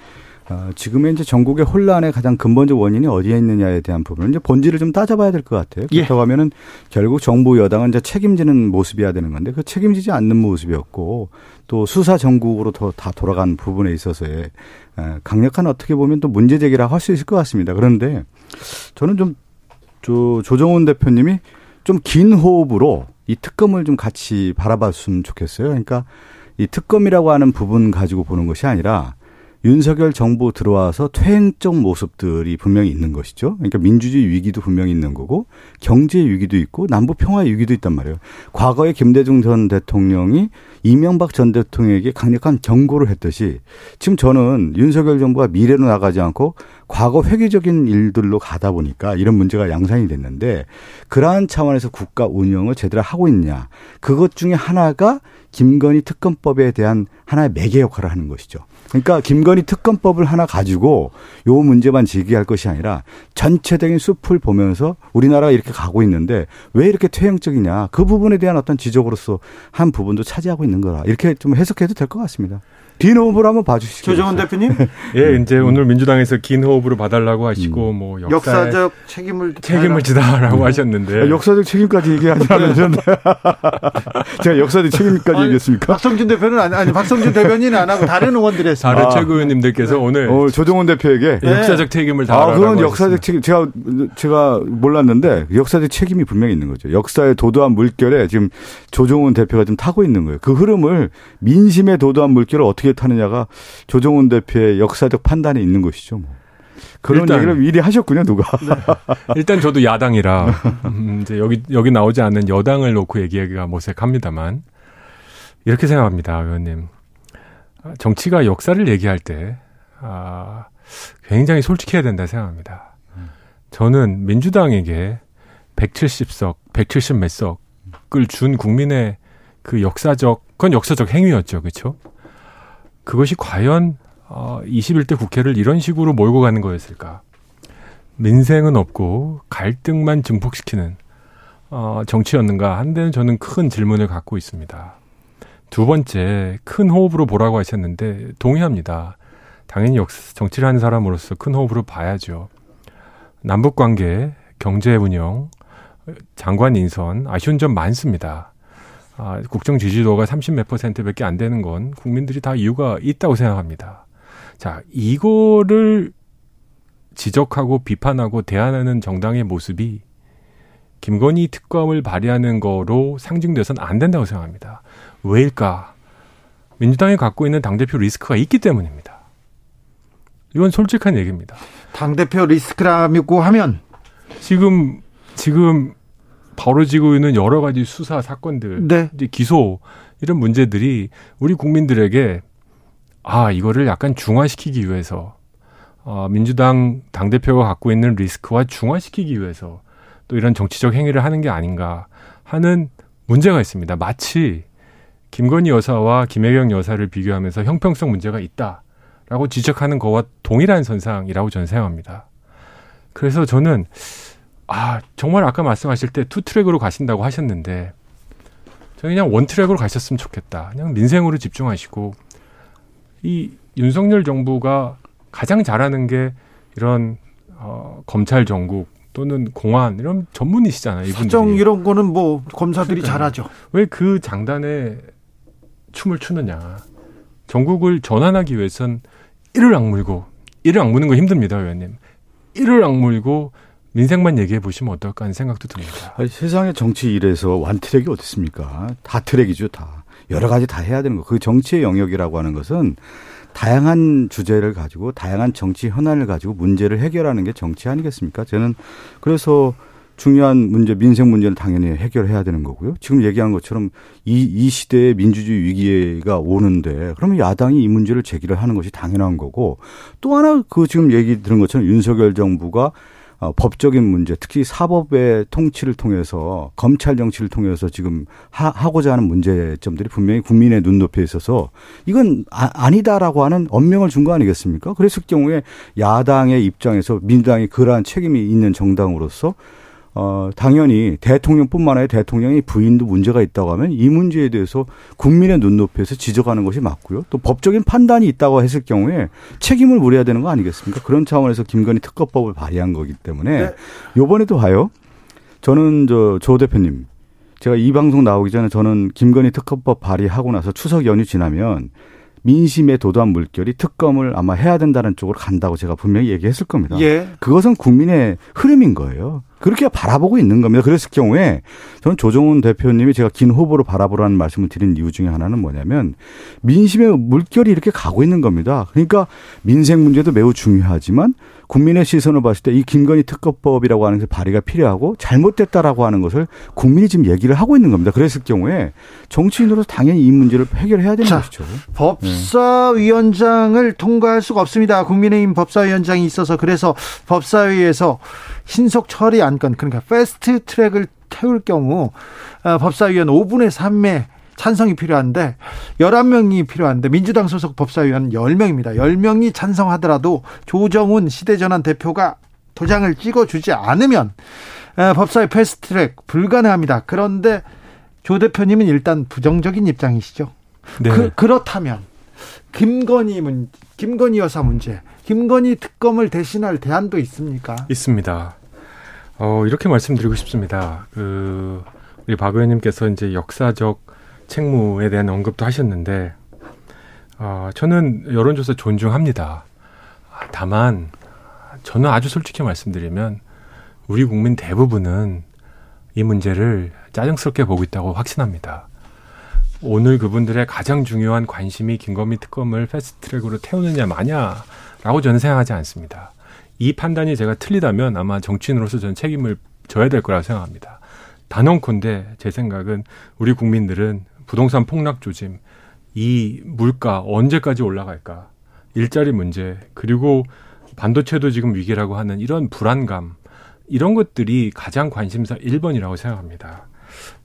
어, 지금의 이제 전국의 혼란의 가장 근본적 원인이 어디에 있느냐에 대한 부분은 이제 본질을 좀 따져봐야 될 것 같아요. 예. 그렇다고 하면은 결국 정부 여당은 이제 책임지는 모습이어야 되는 건데 그 책임지지 않는 모습이었고 또 수사 전국으로 더 다 돌아간 부분에 있어서의 강력한 어떻게 보면 또 문제 제기라 할수 있을 것 같습니다. 그런데 저는 좀 조, 조정훈 대표님이 좀 긴 호흡으로 이 특검을 좀 같이 바라봤으면 좋겠어요. 그러니까 이 특검이라고 하는 부분 가지고 보는 것이 아니라 윤석열 정부 들어와서 퇴행적 모습들이 분명히 있는 것이죠. 그러니까 민주주의 위기도 분명히 있는 거고 경제 위기도 있고 남북 평화 위기도 있단 말이에요. 과거에 김대중 전 대통령이 이명박 전 대통령에게 강력한 경고를 했듯이 지금 저는 윤석열 정부가 미래로 나가지 않고 과거 회계적인 일들로 가다 보니까 이런 문제가 양산이 됐는데 그러한 차원에서 국가 운영을 제대로 하고 있냐. 그것 중에 하나가 김건희 특검법에 대한 하나의 매개 역할을 하는 것이죠. 그러니까 김건희 특검법을 하나 가지고 요 문제만 제기할 것이 아니라 전체적인 숲을 보면서 우리나라가 이렇게 가고 있는데 왜 이렇게 퇴행적이냐 그 부분에 대한 어떤 지적으로서 한 부분도 차지하고 있는 거라 이렇게 좀 해석해도 될 것 같습니다. 긴 호흡으로 한번 봐주시죠. 조정원 대표님. 예, 이제 음. 오늘 민주당에서 긴 호흡으로 봐달라고 하시고 음. 뭐 역사 적 책임을 책임을 지다라고 음. 하셨는데 아, 역사적 책임까지 얘기하자면 제가 역사적 책임까지 아니, 얘기했습니까? 박성준 대표는 아니, 아니 박성준 대변인은 안 하고 다른 의원들이 했습니다. 다른 아, 최고위원님들께서 네. 오늘 어, 조정원 대표에게 네. 역사적 책임을 다하라고 아, 그건 역사적 책임 제가 제가 몰랐는데 역사적 책임이 분명히 있는 거죠. 역사의 도도한 물결에 지금 조정원 대표가 좀 타고 있는 거예요. 그 흐름을 민심의 도도한 물결을 어떻게 어떻게 타느냐가 조정훈 대표의 역사적 판단에 있는 것이죠. 뭐. 그런 일단, 얘기를 미리 하셨군요, 누가. 네. 일단 저도 야당이라 음, 이제 여기 여기 나오지 않는 여당을 놓고 얘기하기가 모색합니다만 이렇게 생각합니다, 의원님. 정치가 역사를 얘기할 때 아, 굉장히 솔직해야 된다 생각합니다. 저는 민주당에게 170석, 170 몇 석을 준 국민의 그 역사적, 그건 역사적 행위였죠, 그렇죠? 그것이 과연 어, 21대 국회를 이런 식으로 몰고 가는 거였을까? 민생은 없고 갈등만 증폭시키는 어, 정치였는가 한 데는 저는 큰 질문을 갖고 있습니다. 두 번째 큰 호흡으로 보라고 하셨는데 동의합니다. 당연히 역 정치를 하는 사람으로서 큰 호흡으로 봐야죠. 남북 관계, 경제 운영, 장관 인선 아쉬운 점 많습니다. 아, 국정 지지도가 30몇 퍼센트밖에 안 되는 건 국민들이 다 이유가 있다고 생각합니다. 자, 이거를 지적하고 비판하고 대안하는 정당의 모습이 김건희 특검을 발의하는 거로 상징돼서는 안 된다고 생각합니다. 왜일까? 민주당이 갖고 있는 당대표 리스크가 있기 때문입니다. 이건 솔직한 얘기입니다. 당대표 리스크라고 하면 지금 지금 벌어지고 있는 여러 가지 수사 사건들, 네. 이제 기소 이런 문제들이 우리 국민들에게 아 이거를 약간 중화시키기 위해서 어, 민주당 당 대표가 갖고 있는 리스크와 중화시키기 위해서 또 이런 정치적 행위를 하는 게 아닌가 하는 문제가 있습니다. 마치 김건희 여사와 김혜경 여사를 비교하면서 형평성 문제가 있다라고 지적하는 거와 동일한 선상이라고 저는 생각합니다. 그래서 저는 아, 정말 아까 말씀하실 때 투 트랙으로 가신다고 하셨는데 저는 그냥 원 트랙으로 가셨으면 좋겠다. 그냥 민생으로 집중하시고 이 윤석열 정부가 가장 잘하는 게 이런 어, 검찰 정국 또는 공안 이런 전문이시잖아요. 이분들이. 사정 이런 거는 뭐 검사들이 그러니까 잘하죠. 왜 그 장단에 춤을 추느냐. 전국을 전환하기 위해선 이를 악물고 이를 악무는 거 힘듭니다, 의원님. 이를 악물고 민생만 얘기해 보시면 어떨까 하는 생각도 듭니다. 아니, 세상의 정치 일에서 완트랙이 어디 있습니까? 다 트랙이죠, 다. 여러 가지 다 해야 되는 거. 그 정치의 영역이라고 하는 것은 다양한 주제를 가지고 다양한 정치 현안을 가지고 문제를 해결하는 게 정치 아니겠습니까? 저는 그래서 중요한 문제, 민생 문제는 당연히 해결해야 되는 거고요. 지금 얘기한 것처럼 이, 이 시대에 민주주의 위기가 오는데 그러면 야당이 이 문제를 제기를 하는 것이 당연한 거고 또 하나 그 지금 얘기 들은 것처럼 윤석열 정부가 어, 법적인 문제, 특히 사법의 통치를 통해서 검찰 정치를 통해서 지금 하, 고자 하는 문제점들이 분명히 국민의 눈높이에 있어서 이건 아, 니다라고 하는 언명을 준 거 아니겠습니까? 그랬을 경우에 야당의 입장에서 민주당이 그러한 책임이 있는 정당으로서 어, 당연히 대통령뿐만 아니라 대통령의 부인도 문제가 있다고 하면 이 문제에 대해서 국민의 눈높이에서 지적하는 것이 맞고요. 또 법적인 판단이 있다고 했을 경우에 책임을 물어야 되는 거 아니겠습니까? 그런 차원에서 김건희 특검법을 발의한 거기 때문에 네. 요번에도 봐요. 저는 저 조 대표님 제가 이 방송 나오기 전에 저는 김건희 특검법 발의하고 나서 추석 연휴 지나면 민심에 도도한 물결이 특검을 아마 해야 된다는 쪽으로 간다고 제가 분명히 얘기했을 겁니다. 예. 그것은 국민의 흐름인 거예요. 그렇게 바라보고 있는 겁니다. 그랬을 경우에 저는 조정훈 대표님이 제가 긴 후보로 바라보라는 말씀을 드린 이유 중에 하나는 뭐냐면 민심의 물결이 이렇게 가고 있는 겁니다. 그러니까 민생 문제도 매우 중요하지만 국민의 시선을 봤을 때 이 김건희 특검법이라고 하는 게 발의가 필요하고 잘못됐다라고 하는 것을 국민이 지금 얘기를 하고 있는 겁니다. 그랬을 경우에 정치인으로서 당연히 이 문제를 해결해야 되는 자, 것이죠. 법사위원장을 네. 통과할 수가 없습니다. 국민의힘 법사위원장이 있어서 그래서 법사위에서 신속 처리 안건 그러니까 패스트 트랙을 태울 경우 어, 법사위원 5분의 3의 찬성이 필요한데 11명이 필요한데 민주당 소속 법사위원 10명입니다. 10명이 찬성하더라도 조정훈 시대전환 대표가 도장을 찍어주지 않으면 어, 법사위 패스트트랙 불가능합니다. 그런데 조 대표님은 일단 부정적인 입장이시죠. 네. 그, 그렇다면 김건희 문 김건희 여사 문제, 김건희 특검을 대신할 대안도 있습니까? 있습니다. 어, 이렇게 말씀드리고 싶습니다. 그 우리 박 의원님께서 이제 역사적 책무에 대한 언급도 하셨는데 어, 저는 여론조사 존중합니다. 다만 저는 아주 솔직히 말씀드리면 우리 국민 대부분은 이 문제를 짜증스럽게 보고 있다고 확신합니다. 오늘 그분들의 가장 중요한 관심이 김건희 특검을 패스트트랙으로 태우느냐 마냐라고 저는 생각하지 않습니다. 이 판단이 제가 틀리다면 아마 정치인으로서 저는 책임을 져야 될 거라고 생각합니다. 단언컨대 제 생각은 우리 국민들은 부동산 폭락 조짐, 이 물가 언제까지 올라갈까, 일자리 문제, 그리고 반도체도 지금 위기라고 하는 이런 불안감, 이런 것들이 가장 관심사 1번이라고 생각합니다.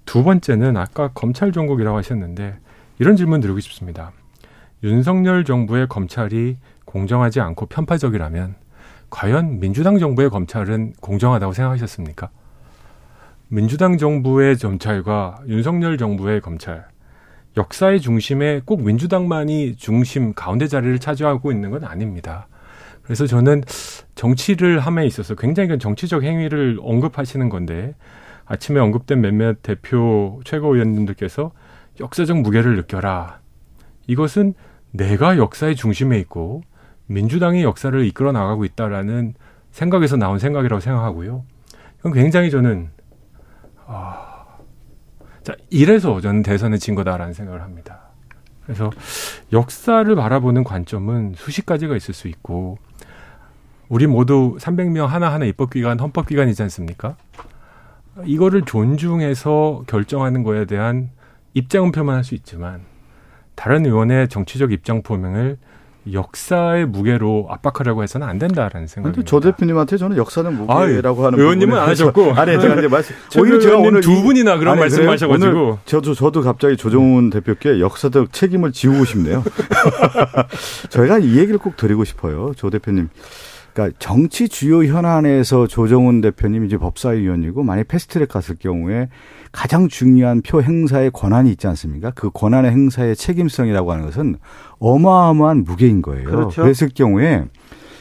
두 번째는 아까 검찰 종국이라고 하셨는데 이런 질문 드리고 싶습니다. 윤석열 정부의 검찰이 공정하지 않고 편파적이라면 과연 민주당 정부의 검찰은 공정하다고 생각하셨습니까? 민주당 정부의 검찰과 윤석열 정부의 검찰 역사의 중심에 꼭 민주당만이 중심 가운데 자리를 차지하고 있는 건 아닙니다. 그래서 저는 정치를 함에 있어서 굉장히 정치적 행위를 언급하시는 건데 아침에 언급된 몇몇 대표 최고위원님들께서 역사적 무게를 느껴라. 이것은 내가 역사의 중심에 있고 민주당이 역사를 이끌어 나가고 있다라는 생각에서 나온 생각이라고 생각하고요. 그건 굉장히 저는 아, 자, 이래서 저는 대선에 진 거다라는 생각을 합니다. 그래서 역사를 바라보는 관점은 수십 가지가 있을 수 있고 우리 모두 300명 하나하나 입법기관, 헌법기관이지 않습니까? 이거를 존중해서 결정하는 거에 대한 입장은 표명할 수 있지만 다른 의원의 정치적 입장 표명을 역사의 무게로 압박하려고 해서는 안 된다라는 생각입니다. 조 대표님한테 저는 역사는 무게라고 아, 하는 의원님은 안 하셨고 아니 제가 이제 말씀 오히려 제가 오늘 두 분이나 그런 말씀하셔가지고 저도 저도 갑자기 조정훈 대표께 역사적 책임을 지우고 싶네요. 저희가 이 얘기를 꼭 드리고 싶어요, 조 대표님. 그러니까 정치 주요 현안에서 조정훈 대표님 이제 법사위원이고 만약 패스트트랙 갔을 경우에 가장 중요한 표 행사의 권한이 있지 않습니까? 그 권한의 행사의 책임성이라고 하는 것은 어마어마한 무게인 거예요. 그렇죠. 그랬을 경우에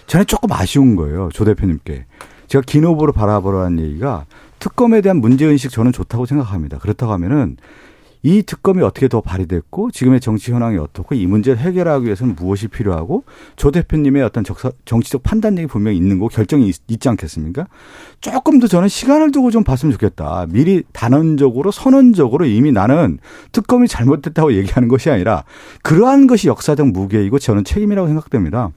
저는 조금 아쉬운 거예요. 조 대표님께. 제가 긴 후보로 바라보라는 얘기가 특검에 대한 문제의식 저는 좋다고 생각합니다. 그렇다고 하면은 이 특검이 어떻게 더 발휘됐고 지금의 정치 현황이 어떻고 이 문제를 해결하기 위해서는 무엇이 필요하고 조 대표님의 어떤 적사, 정치적 판단력이 분명히 있는 거 결정이 있, 있지 않겠습니까? 조금 더 저는 시간을 두고 좀 봤으면 좋겠다. 미리 단언적으로 선언적으로 이미 나는 특검이 잘못됐다고 얘기하는 것이 아니라 그러한 것이 역사적 무게이고 저는 책임이라고 생각됩니다.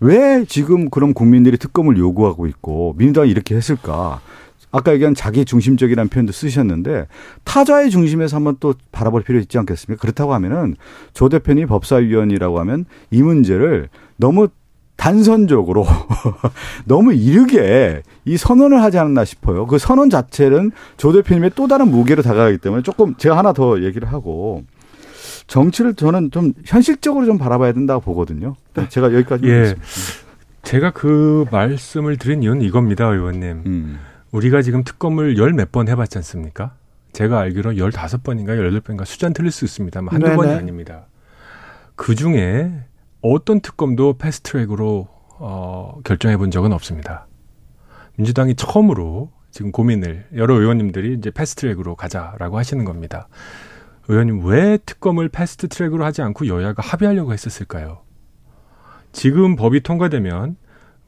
왜 지금 그럼 국민들이 특검을 요구하고 있고 민주당이 이렇게 했을까? 아까 얘기한 자기 중심적이라는 표현도 쓰셨는데 타자의 중심에서 한번 또 바라볼 필요 있지 않겠습니까? 그렇다고 하면은 조 대표님 법사위원이라고 하면 이 문제를 너무 단선적으로 너무 이르게 이 선언을 하지 않았나 싶어요. 그 선언 자체는 조 대표님의 또 다른 무게로 다가가기 때문에 조금 제가 하나 더 얘기를 하고 정치를 저는 좀 현실적으로 좀 바라봐야 된다고 보거든요. 네. 제가 여기까지 예. 하겠습니다. 제가 그 말씀을 드린 이유는 이겁니다, 의원님. 음. 우리가 지금 특검을 열 몇 번 해봤지 않습니까? 제가 알기로 열다섯 번인가 열여덟 번인가 숫잔 틀릴 수 있습니다. 한두 번이 아닙니다. 그 중에 어떤 특검도 패스트 트랙으로 어, 결정해 본 적은 없습니다. 민주당이 처음으로 지금 고민을 여러 의원님들이 이제 패스트 트랙으로 가자라고 하시는 겁니다. 의원님 왜 특검을 패스트 트랙으로 하지 않고 여야가 합의하려고 했었을까요? 지금 법이 통과되면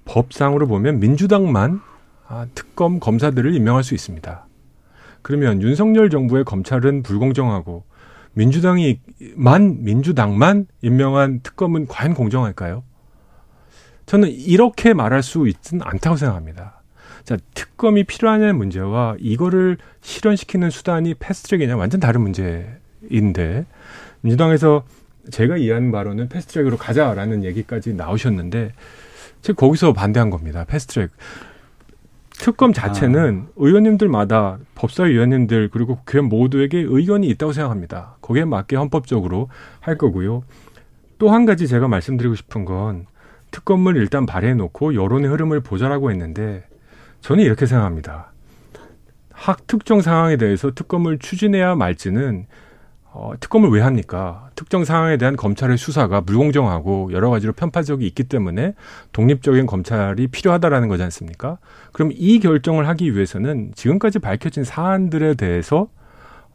법상으로 보면 민주당만 아, 특검 검사들을 임명할 수 있습니다. 그러면 윤석열 정부의 검찰은 불공정하고 민주당이만 민주당만 임명한 특검은 과연 공정할까요? 저는 이렇게 말할 수 있지는 않다고 생각합니다. 자, 특검이 필요하냐는 문제와 이거를 실현시키는 수단이 패스트트랙이냐 완전 다른 문제인데 민주당에서 제가 이해하는 바로는 패스트트랙으로 가자라는 얘기까지 나오셨는데 제가 거기서 반대한 겁니다. 패스트트랙. 특검 자체는 아. 의원님들마다 법사위원님들 그리고 국회 모두에게 의견이 있다고 생각합니다. 거기에 맞게 헌법적으로 할 거고요. 또 한 가지 제가 말씀드리고 싶은 건 특검을 일단 발의해 놓고 여론의 흐름을 보자라고 했는데 저는 이렇게 생각합니다. 학 특정 상황에 대해서 특검을 추진해야 말지는 어, 특검을 왜 합니까? 특정 상황에 대한 검찰의 수사가 불공정하고 여러 가지로 편파적이 있기 때문에 독립적인 검찰이 필요하다라는 거지 않습니까? 그럼 이 결정을 하기 위해서는 지금까지 밝혀진 사안들에 대해서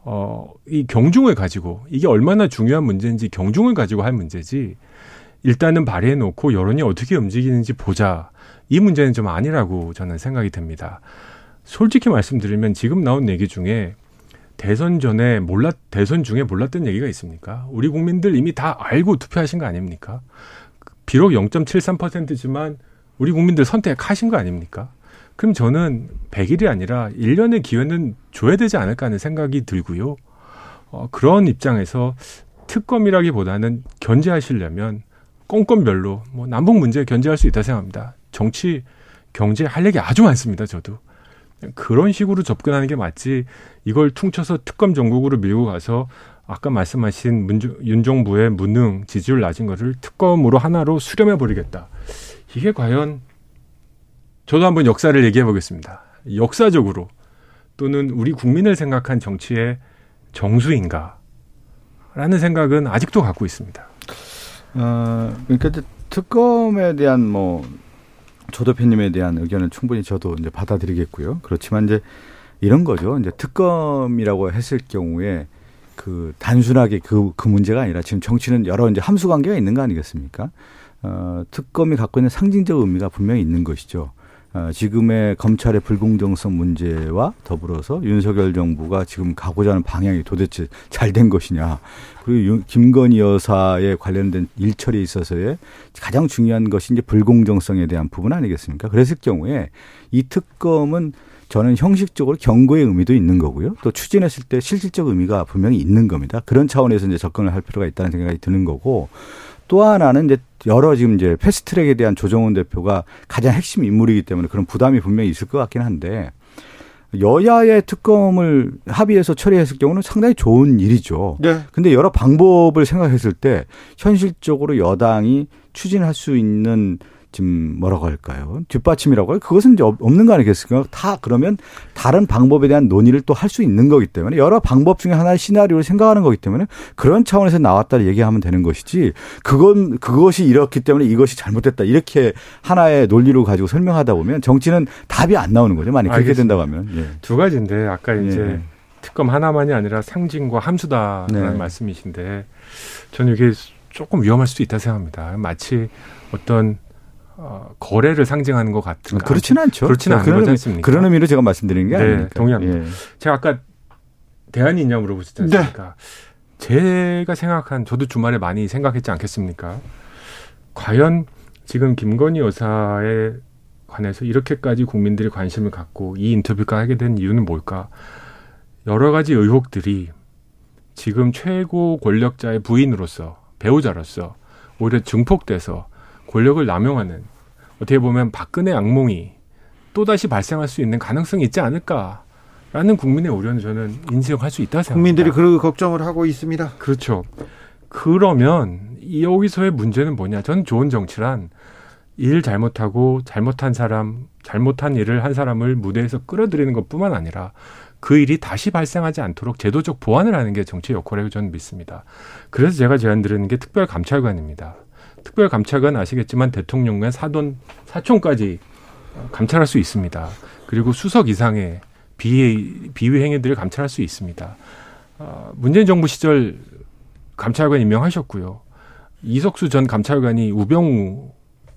어, 이 경중을 가지고 이게 얼마나 중요한 문제인지 경중을 가지고 할 문제지 일단은 발의해 놓고 여론이 어떻게 움직이는지 보자. 이 문제는 좀 아니라고 저는 생각이 됩니다. 솔직히 말씀드리면 지금 나온 얘기 중에 대선 전에 몰랐 대선 중에 몰랐던 얘기가 있습니까? 우리 국민들 이미 다 알고 투표하신 거 아닙니까? 비록 0.73%지만 우리 국민들 선택하신 거 아닙니까? 그럼 저는 100일이 아니라 1년의 기회는 줘야 되지 않을까 하는 생각이 들고요. 어, 그런 입장에서 특검이라기보다는 견제하시려면 건건별로 뭐 남북 문제 견제할 수 있다 생각합니다. 정치, 경제 할 얘기 아주 많습니다. 저도. 그런 식으로 접근하는 게 맞지 이걸 퉁쳐서 특검 전국으로 밀고 가서 아까 말씀하신 문주, 윤 정부의 무능 지지율 낮은 거를 특검으로 하나로 수렴해 버리겠다. 이게 과연 저도 한번 역사를 얘기해 보겠습니다. 역사적으로 또는 우리 국민을 생각한 정치의 정수인가? 라는 생각은 아직도 갖고 있습니다. 어, 그러니까 특검에 대한 뭐 조 대표님에 대한 의견은 충분히 저도 이제 받아들이겠고요. 그렇지만 이제 이런 거죠. 이제 특검이라고 했을 경우에 그 단순하게 그, 그 문제가 아니라 지금 정치는 여러 이제 함수 관계가 있는 거 아니겠습니까? 어, 특검이 갖고 있는 상징적 의미가 분명히 있는 것이죠. 어, 지금의 검찰의 불공정성 문제와 더불어서 윤석열 정부가 지금 가고자 하는 방향이 도대체 잘 된 것이냐. 그리고 김건희 여사에 관련된 일처리에 있어서의 가장 중요한 것이 이제 불공정성에 대한 부분 아니겠습니까? 그랬을 경우에 이 특검은 저는 형식적으로 경고의 의미도 있는 거고요. 또 추진했을 때 실질적 의미가 분명히 있는 겁니다. 그런 차원에서 이제 접근을 할 필요가 있다는 생각이 드는 거고 또 하나는 이제 여러 지금 이제 패스트트랙에 대한 조정훈 대표가 가장 핵심 인물이기 때문에 그런 부담이 분명히 있을 것 같긴 한데 여야의 특검을 합의해서 처리했을 경우는 상당히 좋은 일이죠. 네. 근데 여러 방법을 생각했을 때 현실적으로 여당이 추진할 수 있는 지금 뭐라고 할까요? 뒷받침이라고 할 그것은 이제 없는 거 아니겠습니까? 다 그러면 다른 방법에 대한 논의를 또 할 수 있는 거기 때문에 여러 방법 중에 하나의 시나리오를 생각하는 거기 때문에 그런 차원에서 나왔다 얘기하면 되는 것이지 그건 그것이 이렇기 때문에 이것이 잘못됐다 이렇게 하나의 논리로 가지고 설명하다 보면 정치는 답이 안 나오는 거죠. 만약 그렇게 된다고 하면 예. 두 가지인데 아까 이제 예. 특검 하나만이 아니라 상징과 함수다라는 네. 말씀이신데 저는 이게 조금 위험할 수도 있다 생각합니다. 마치 어떤 어, 거래를 상징하는 것 같은. 그렇지는 않죠. 그렇지는 않은 거지 않습니까? 그런 의미로 제가 말씀드리는 게 네, 아닙니까? 동의합니다. 예. 제가 아까 대안이 있냐 물어보셨지 않습니까? 네. 제가 생각한 저도 주말에 많이 생각했지 않겠습니까? 과연 지금 김건희 여사의 관해서 이렇게까지 국민들이 관심을 갖고 이 인터뷰가 하게 된 이유는 뭘까? 여러 가지 의혹들이 지금 최고 권력자의 부인으로서 배우자로서 오히려 증폭돼서 권력을 남용하는 어떻게 보면 박근혜 악몽이 또다시 발생할 수 있는 가능성이 있지 않을까 라는 국민의 우려는 저는 인정할 수 있다 생각합니다. 국민들이 그 걱정을 하고 있습니다. 그렇죠. 그러면 여기서의 문제는 뭐냐? 저는 좋은 정치란 일 잘못하고 잘못한 사람, 잘못한 일을 한 사람을 무대에서 끌어들이는 것뿐만 아니라 그 일이 다시 발생하지 않도록 제도적 보완을 하는 게 정치의 역할이라고 저는 믿습니다. 그래서 제가 제안 드리는 게 특별감찰관입니다. 특별 감찰관 아시겠지만 대통령과 사돈, 사촌까지 감찰할 수 있습니다. 그리고 수석 이상의 비위, 비위 행위들을 감찰할 수 있습니다. 어, 문재인 정부 시절 감찰관 임명하셨고요. 이석수 전 감찰관이 우병우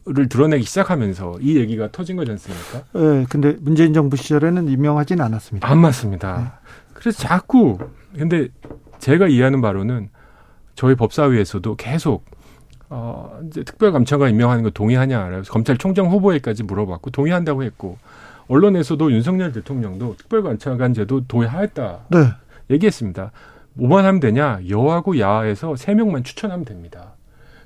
를 드러내기 시작하면서 이 얘기가 터진 거지 않습니까? 네, 근데 문재인 정부 시절에는 임명하지는 않았습니다. 안 맞습니다. 네. 그래서 자꾸 근데 제가 이해하는 바로는 저희 법사위에서도 계속 어 이제 특별감찰관 임명하는 거 동의하냐 검찰총장 후보에까지 물어봤고 동의한다고 했고 언론에서도 윤석열 대통령도 특별감찰관 제도 동의하였다 네. 얘기했습니다. 뭐만 하면 되냐 여하고 야에서 세 명만 추천하면 됩니다.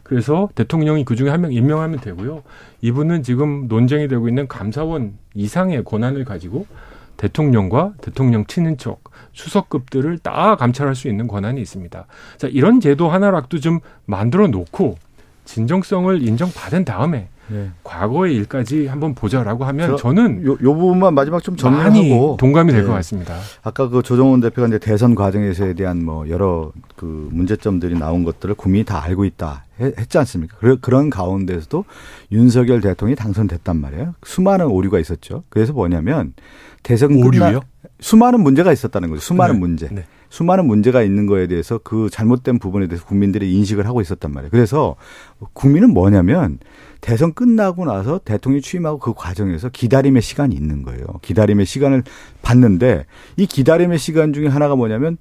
그래서 대통령이 그 중에 한 명 임명하면 되고요. 이분은 지금 논쟁이 되고 있는 감사원 이상의 권한을 가지고 대통령과 대통령 친인척 수석급들을 다 감찰할 수 있는 권한이 있습니다. 자, 이런 제도 하나라도 좀 만들어 놓고 진정성을 인정받은 다음에 네. 과거의 일까지 한번 보자라고 하면 저, 는 요, 요, 부분만 마지막 좀 정리하고 동감이 될것 네. 같습니다. 아까 그 조정원 대표가 이제 대선 과정에서에 대한 뭐 여러 그 문제점들이 나온 것들을 국민이 다 알고 있다 했지 않습니까? 그런 가운데서도 윤석열 대통령이 당선됐단 말이에요. 수많은 오류가 있었죠. 그래서 뭐냐면 대선 오류요? 수많은 문제가 있었다는 거죠. 수많은 네. 문제. 네. 수많은 문제가 있는 거에 대해서 그 잘못된 부분에 대해서 국민들이 인식을 하고 있었단 말이에요. 그래서 국민은 뭐냐면 대선 끝나고 나서 대통령이 취임하고 그 과정에서 기다림의 시간이 있는 거예요. 기다림의 시간을 받는데 이 기다림의 시간 중에 하나가 뭐냐면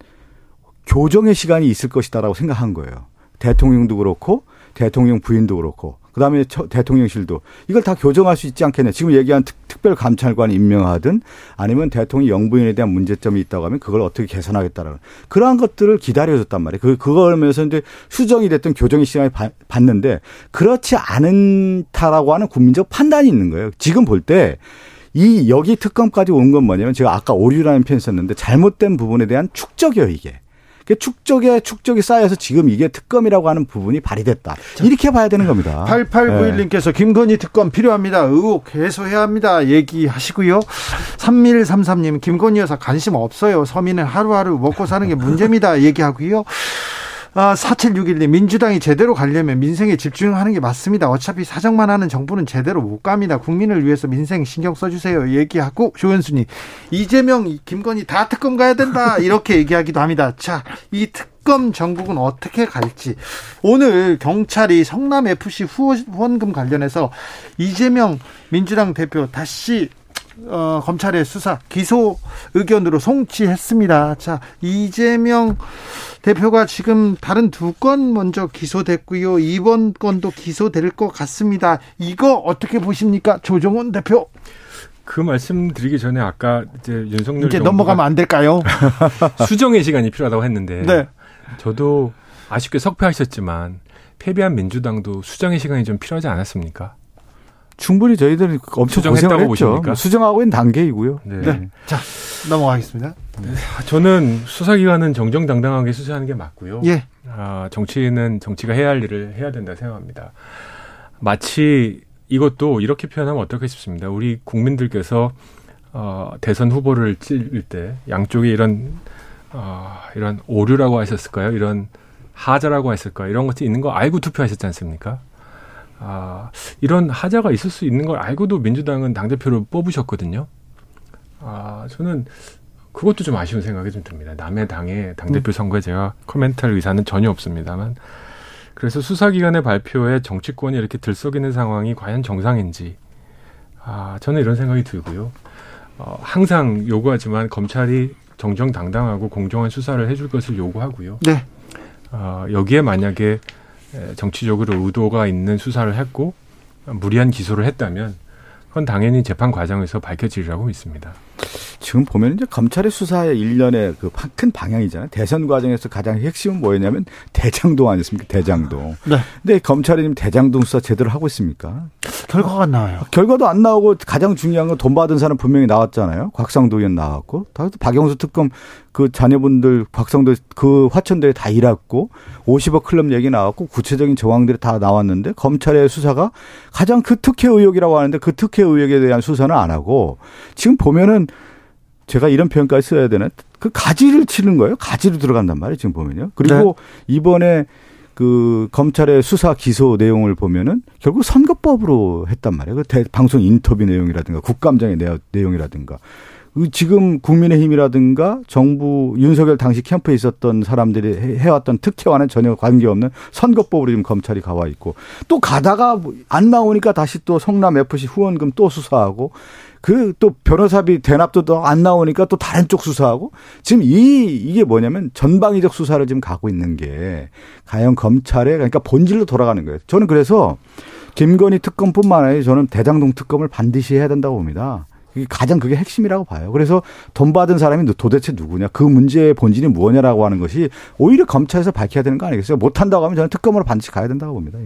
교정의 시간이 있을 것이다라고 생각한 거예요. 대통령도 그렇고 대통령 부인도 그렇고 그다음에 대통령실도 이걸 다 교정할 수 있지 않겠냐. 지금 얘기한 특, 별 감찰관 임명하든 아니면 대통령 영부인에 대한 문제점이 있다고 하면 그걸 어떻게 개선하겠다라는 그러한 것들을 기다려줬단 말이에요. 그 그거면서 이제 수정이 됐던 교정의 시간을 받는데 그렇지 않다라고 하는 국민적 판단이 있는 거예요. 지금 볼 때 이 여기 특검까지 온 건 뭐냐면 제가 아까 오류라는 표현 썼는데 잘못된 부분에 대한 축적이에요 이게. 그 축적에 축적이 쌓여서 지금 이게 특검이라고 하는 부분이 발휘됐다. 이렇게 봐야 되는 겁니다. 8891님께서 네. 김건희 특검 필요합니다. 의혹 해소해야 합니다. 얘기하시고요. 3133님 김건희 여사 관심 없어요. 서민은 하루하루 먹고 사는 게 문제입니다. 얘기하고요. 아, 4761님, 민주당이 제대로 가려면 민생에 집중하는 게 맞습니다. 어차피 사정만 하는 정부는 제대로 못 갑니다. 국민을 위해서 민생 신경 써주세요. 얘기하고, 조현수님, 이재명, 김건희 다 특검 가야 된다. 이렇게 얘기하기도 합니다. 자, 이 특검 정국은 어떻게 갈지. 오늘 경찰이 성남 FC 후원금 관련해서 이재명 민주당 대표 다시 어, 검찰의 수사 기소 의견으로 송치했습니다. 자 이재명 대표가 지금 다른 두 건 먼저 기소됐고요. 이번 건도 기소될 것 같습니다. 이거 어떻게 보십니까, 조정원 대표? 그 말씀 드리기 전에 아까 이제 윤석열 이제 넘어가면 안 될까요? 수정의 시간이 필요하다고 했는데 네. 저도 아쉽게 석패하셨지만 패배한 민주당도 수정의 시간이 좀 필요하지 않았습니까? 충분히 저희들은 엄청 고생을 했죠. 보십니까? 수정하고 있는 단계이고요. 네. 네. 자 넘어가겠습니다. 네. 저는 수사기관은 정정당당하게 수사하는 게 맞고요. 예. 아, 정치는 정치가 해야 할 일을 해야 된다 생각합니다. 마치 이것도 이렇게 표현하면 어떨까 싶습니다. 우리 국민들께서 어, 대선 후보를 찔때 양쪽에 이런 어, 이런 오류라고 하셨을까요? 이런 하자라고 했을까요? 이런 것이 있는 거 알고 투표하셨지 않습니까? 아, 이런 하자가 있을 수 있는 걸 알고도 민주당은 당대표를 뽑으셨거든요. 아, 저는 그것도 좀 아쉬운 생각이 좀 듭니다. 남의 당의 당대표 음. 선거에 제가 코멘트할 의사는 전혀 없습니다만. 그래서 수사기관의 발표에 정치권이 이렇게 들썩이는 상황이 과연 정상인지, 아, 저는 이런 생각이 들고요. 어, 항상 요구하지만 검찰이 정정당당하고 공정한 수사를 해줄 것을 요구하고요. 네. 어, 여기에 만약에 정치적으로 의도가 있는 수사를 했고 무리한 기소를 했다면 그건 당연히 재판 과정에서 밝혀지리라고 믿습니다. 지금 보면 이제 검찰의 수사의 일련의 그 큰 방향이잖아요. 대선 과정에서 가장 핵심은 뭐였냐면 대장동 아니었습니까? 대장동. 네. 근데 검찰이 지금 대장동 수사 제대로 하고 있습니까? 결과가 안 나와요. 결과도 안 나오고 가장 중요한 건 돈 받은 사람 분명히 나왔잖아요. 곽상도 의원 나왔고. 박영수 특검 그 자녀분들 곽상도 그 화천대에 다 일했고 50억 클럽 얘기 나왔고 구체적인 정황들이 다 나왔는데 검찰의 수사가 가장 그 특혜 의혹이라고 하는데 그 특혜 의혹에 대한 수사는 안 하고 지금 보면은 제가 이런 표현까지 써야 되나? 그 가지를 치는 거예요. 가지로 들어간단 말이에요. 지금 보면요. 그리고 네. 이번에 그 검찰의 수사 기소 내용을 보면은 결국 선거법으로 했단 말이에요. 그 대, 방송 인터뷰 내용이라든가 국감장의 내용이라든가 그 지금 국민의힘이라든가 정부 윤석열 당시 캠프에 있었던 사람들이 해왔던 특혜와는 전혀 관계없는 선거법으로 지금 검찰이 가와 있고 또 가다가 안 나오니까 다시 또 성남 FC 후원금 또 수사하고 그 또 변호사비 대납도 더 안 나오니까 또 다른 쪽 수사하고 지금 이 이게 뭐냐면 전방위적 수사를 지금 가고 있는 게 과연 검찰의 그러니까 본질로 돌아가는 거예요. 저는 그래서 김건희 특검뿐만 아니라 저는 대장동 특검을 반드시 해야 된다고 봅니다. 가장 그게 핵심이라고 봐요. 그래서 돈 받은 사람이 도대체 누구냐, 그 문제의 본질이 무엇냐라고 하는 것이 오히려 검찰에서 밝혀야 되는 거 아니겠어요? 못한다고 하면 저는 특검으로 반드시 가야 된다고 봅니다.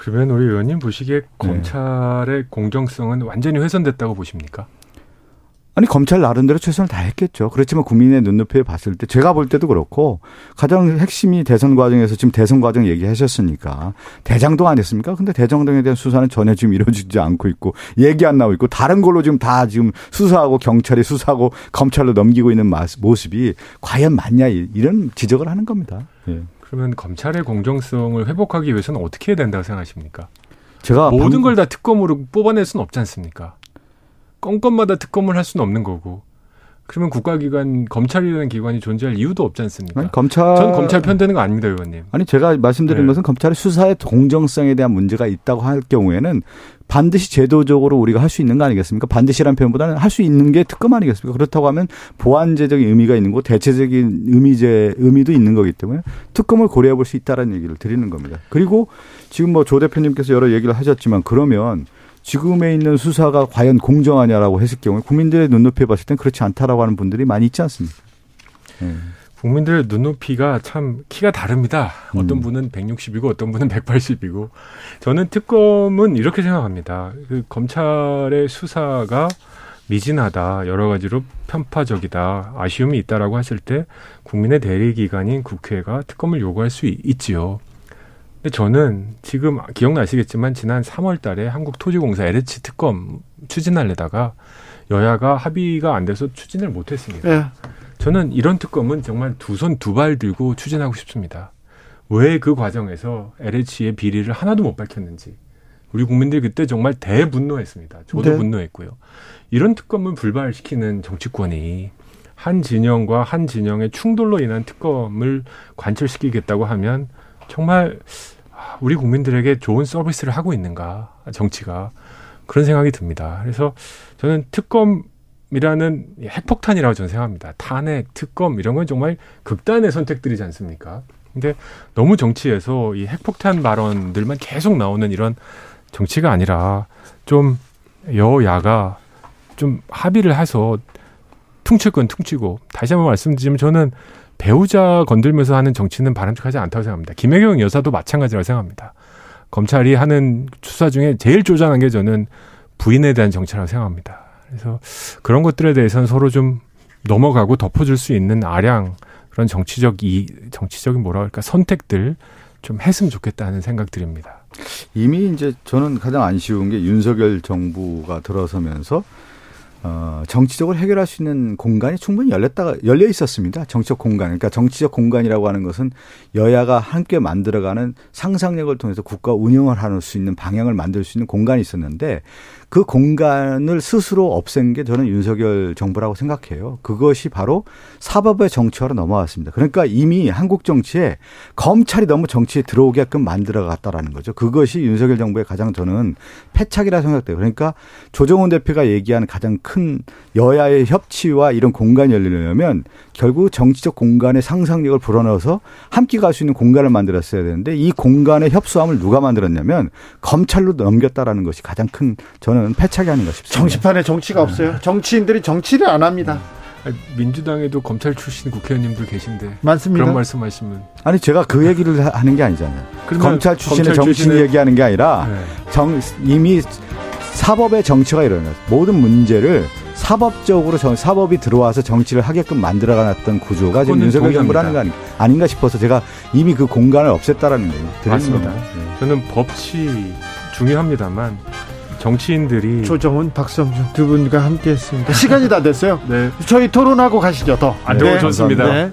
그러면 우리 의원님 보시기에 네. 검찰의 공정성은 완전히 훼손됐다고 보십니까? 아니 검찰 나름대로 최선을 다했겠죠. 그렇지만 국민의 눈높이에 봤을 때 제가 볼 때도 그렇고 가장 핵심이 대선 과정에서 지금 대선 과정 얘기하셨으니까 대장동 아니었습니까? 근데 대장동에 대한 수사는 전혀 지금 이루어지지 않고 있고 얘기 안 나오고 있고 다른 걸로 지금 다 지금 수사하고 경찰이 수사하고 검찰로 넘기고 있는 모습이 과연 맞냐 이런 지적을 하는 겁니다. 예. 그러면 검찰의 공정성을 회복하기 위해서는 어떻게 해야 된다고 생각하십니까? 제가 모든 걸다 특검으로 뽑아낼 수는 없지 않습니까? 건건마다 특검을 할 수는 없는 거고. 그러면 국가기관 검찰이라는 기관이 존재할 이유도 없지 않습니까? 아니, 검찰 전 검찰 편되는 거 아닙니다, 의원님. 아니 제가 말씀드린 네. 것은 검찰의 수사의 공정성에 대한 문제가 있다고 할 경우에는 반드시 제도적으로 우리가 할 수 있는 거 아니겠습니까? 반드시란 표현보다는 할 수 있는 게 특검 아니겠습니까? 그렇다고 하면 보완제적인 의미가 있는 거, 대체적인 의미제 의미도 있는 거기 때문에 특검을 고려해 볼 수 있다라는 얘기를 드리는 겁니다. 그리고 지금 뭐 조 대표님께서 여러 얘기를 하셨지만 그러면 지금에 있는 수사가 과연 공정하냐라고 했을 경우에 국민들의 눈높이에 봤을 땐 그렇지 않다라고 하는 분들이 많이 있지 않습니까? 네. 국민들의 눈높이가 참 키가 다릅니다. 어떤 음. 분은 160이고 어떤 분은 180이고 저는 특검은 이렇게 생각합니다. 그 검찰의 수사가 미진하다, 여러 가지로 편파적이다, 아쉬움이 있다라고 하실 때 국민의 대리 기관인 국회가 특검을 요구할 수 있지요. 근데 저는 지금 기억나시겠지만 지난 3월 달에 한국토지공사 LH 특검 추진하려다가 여야가 합의가 안 돼서 추진을 못 했습니다. 네. 저는 이런 특검은 정말 두 손 두 발 들고 추진하고 싶습니다. 왜 그 과정에서 LH의 비리를 하나도 못 밝혔는지. 우리 국민들이 그때 정말 대분노했습니다. 저도 네. 분노했고요. 이런 특검을 불발시키는 정치권이 한 진영과 한 진영의 충돌로 인한 특검을 관철시키겠다고 하면 정말 우리 국민들에게 좋은 서비스를 하고 있는가 정치가 그런 생각이 듭니다. 그래서 저는 특검이라는 핵폭탄이라고 저는 생각합니다. 탄핵, 특검 이런 건 정말 극단의 선택들이지 않습니까? 근데 너무 정치에서 이 핵폭탄 발언들만 계속 나오는 이런 정치가 아니라 좀 여야가 좀 합의를 해서 퉁칠 건 퉁치고 다시 한번 말씀드리면 저는 배우자 건들면서 하는 정치는 바람직하지 않다고 생각합니다. 김혜경 여사도 마찬가지라고 생각합니다. 검찰이 하는 수사 중에 제일 쪼잔한 게 저는 부인에 대한 정치라고 생각합니다. 그래서 그런 것들에 대해서는 서로 좀 넘어가고 덮어줄 수 있는 아량 그런 정치적 이 정치적인 뭐라 그럴까 선택들 좀 했으면 좋겠다는 생각 드립니다. 이미 이제 저는 가장 안 쉬운 게 윤석열 정부가 들어서면서 어, 정치적으로 해결할 수 있는 공간이 충분히 열렸다가 열려 있었습니다. 정치적 공간. 그러니까 정치적 공간이라고 하는 것은 여야가 함께 만들어가는 상상력을 통해서 국가 운영을 할 수 있는 방향을 만들 수 있는 공간이 있었는데 그 공간을 스스로 없앤 게 저는 윤석열 정부라고 생각해요. 그것이 바로 사법의 정치화로 넘어왔습니다. 그러니까 이미 한국 정치에 검찰이 너무 정치에 들어오게끔 만들어 갔다라는 거죠. 그것이 윤석열 정부의 가장 저는 패착이라 생각돼요. 그러니까 조정훈 대표가 얘기하는 가장 큰큰 여야의 협치와 이런 공간이 열리려면 결국 정치적 공간의 상상력을 불어넣어서 함께 갈 수 있는 공간을 만들었어야 되는데 이 공간의 협소함을 누가 만들었냐면 검찰로 넘겼다라는 것이 가장 큰 저는 패착이 아닌가 싶습니다. 정치판에 정치가 없어요. 정치인들이 정치를 안 합니다. 민주당에도 검찰 출신 국회의원님들 계신데 많습니다. 그런 말씀하시면 아니 제가 그 얘기를 하는 게 아니잖아요. 검찰 출신의 검찰 정치인 얘기하는 게 아니라 네. 정, 이미 사법의 정치가 일어나요. 모든 문제를 사법적으로 전 사법이 들어와서 정치를 하게끔 만들어가놨던 구조가 지금 윤석열 정부를 하는 거 아닌가 싶어서 제가 이미 그 공간을 없앴다라는 거예요. 맞습니다. 네. 저는 법치 중요합니다만 정치인들이 조정훈, 박성준 두 분과 함께했습니다. 시간이 다 됐어요. 네, 저희 토론하고 가시죠. 더. 안 네. 좋습니다. 네.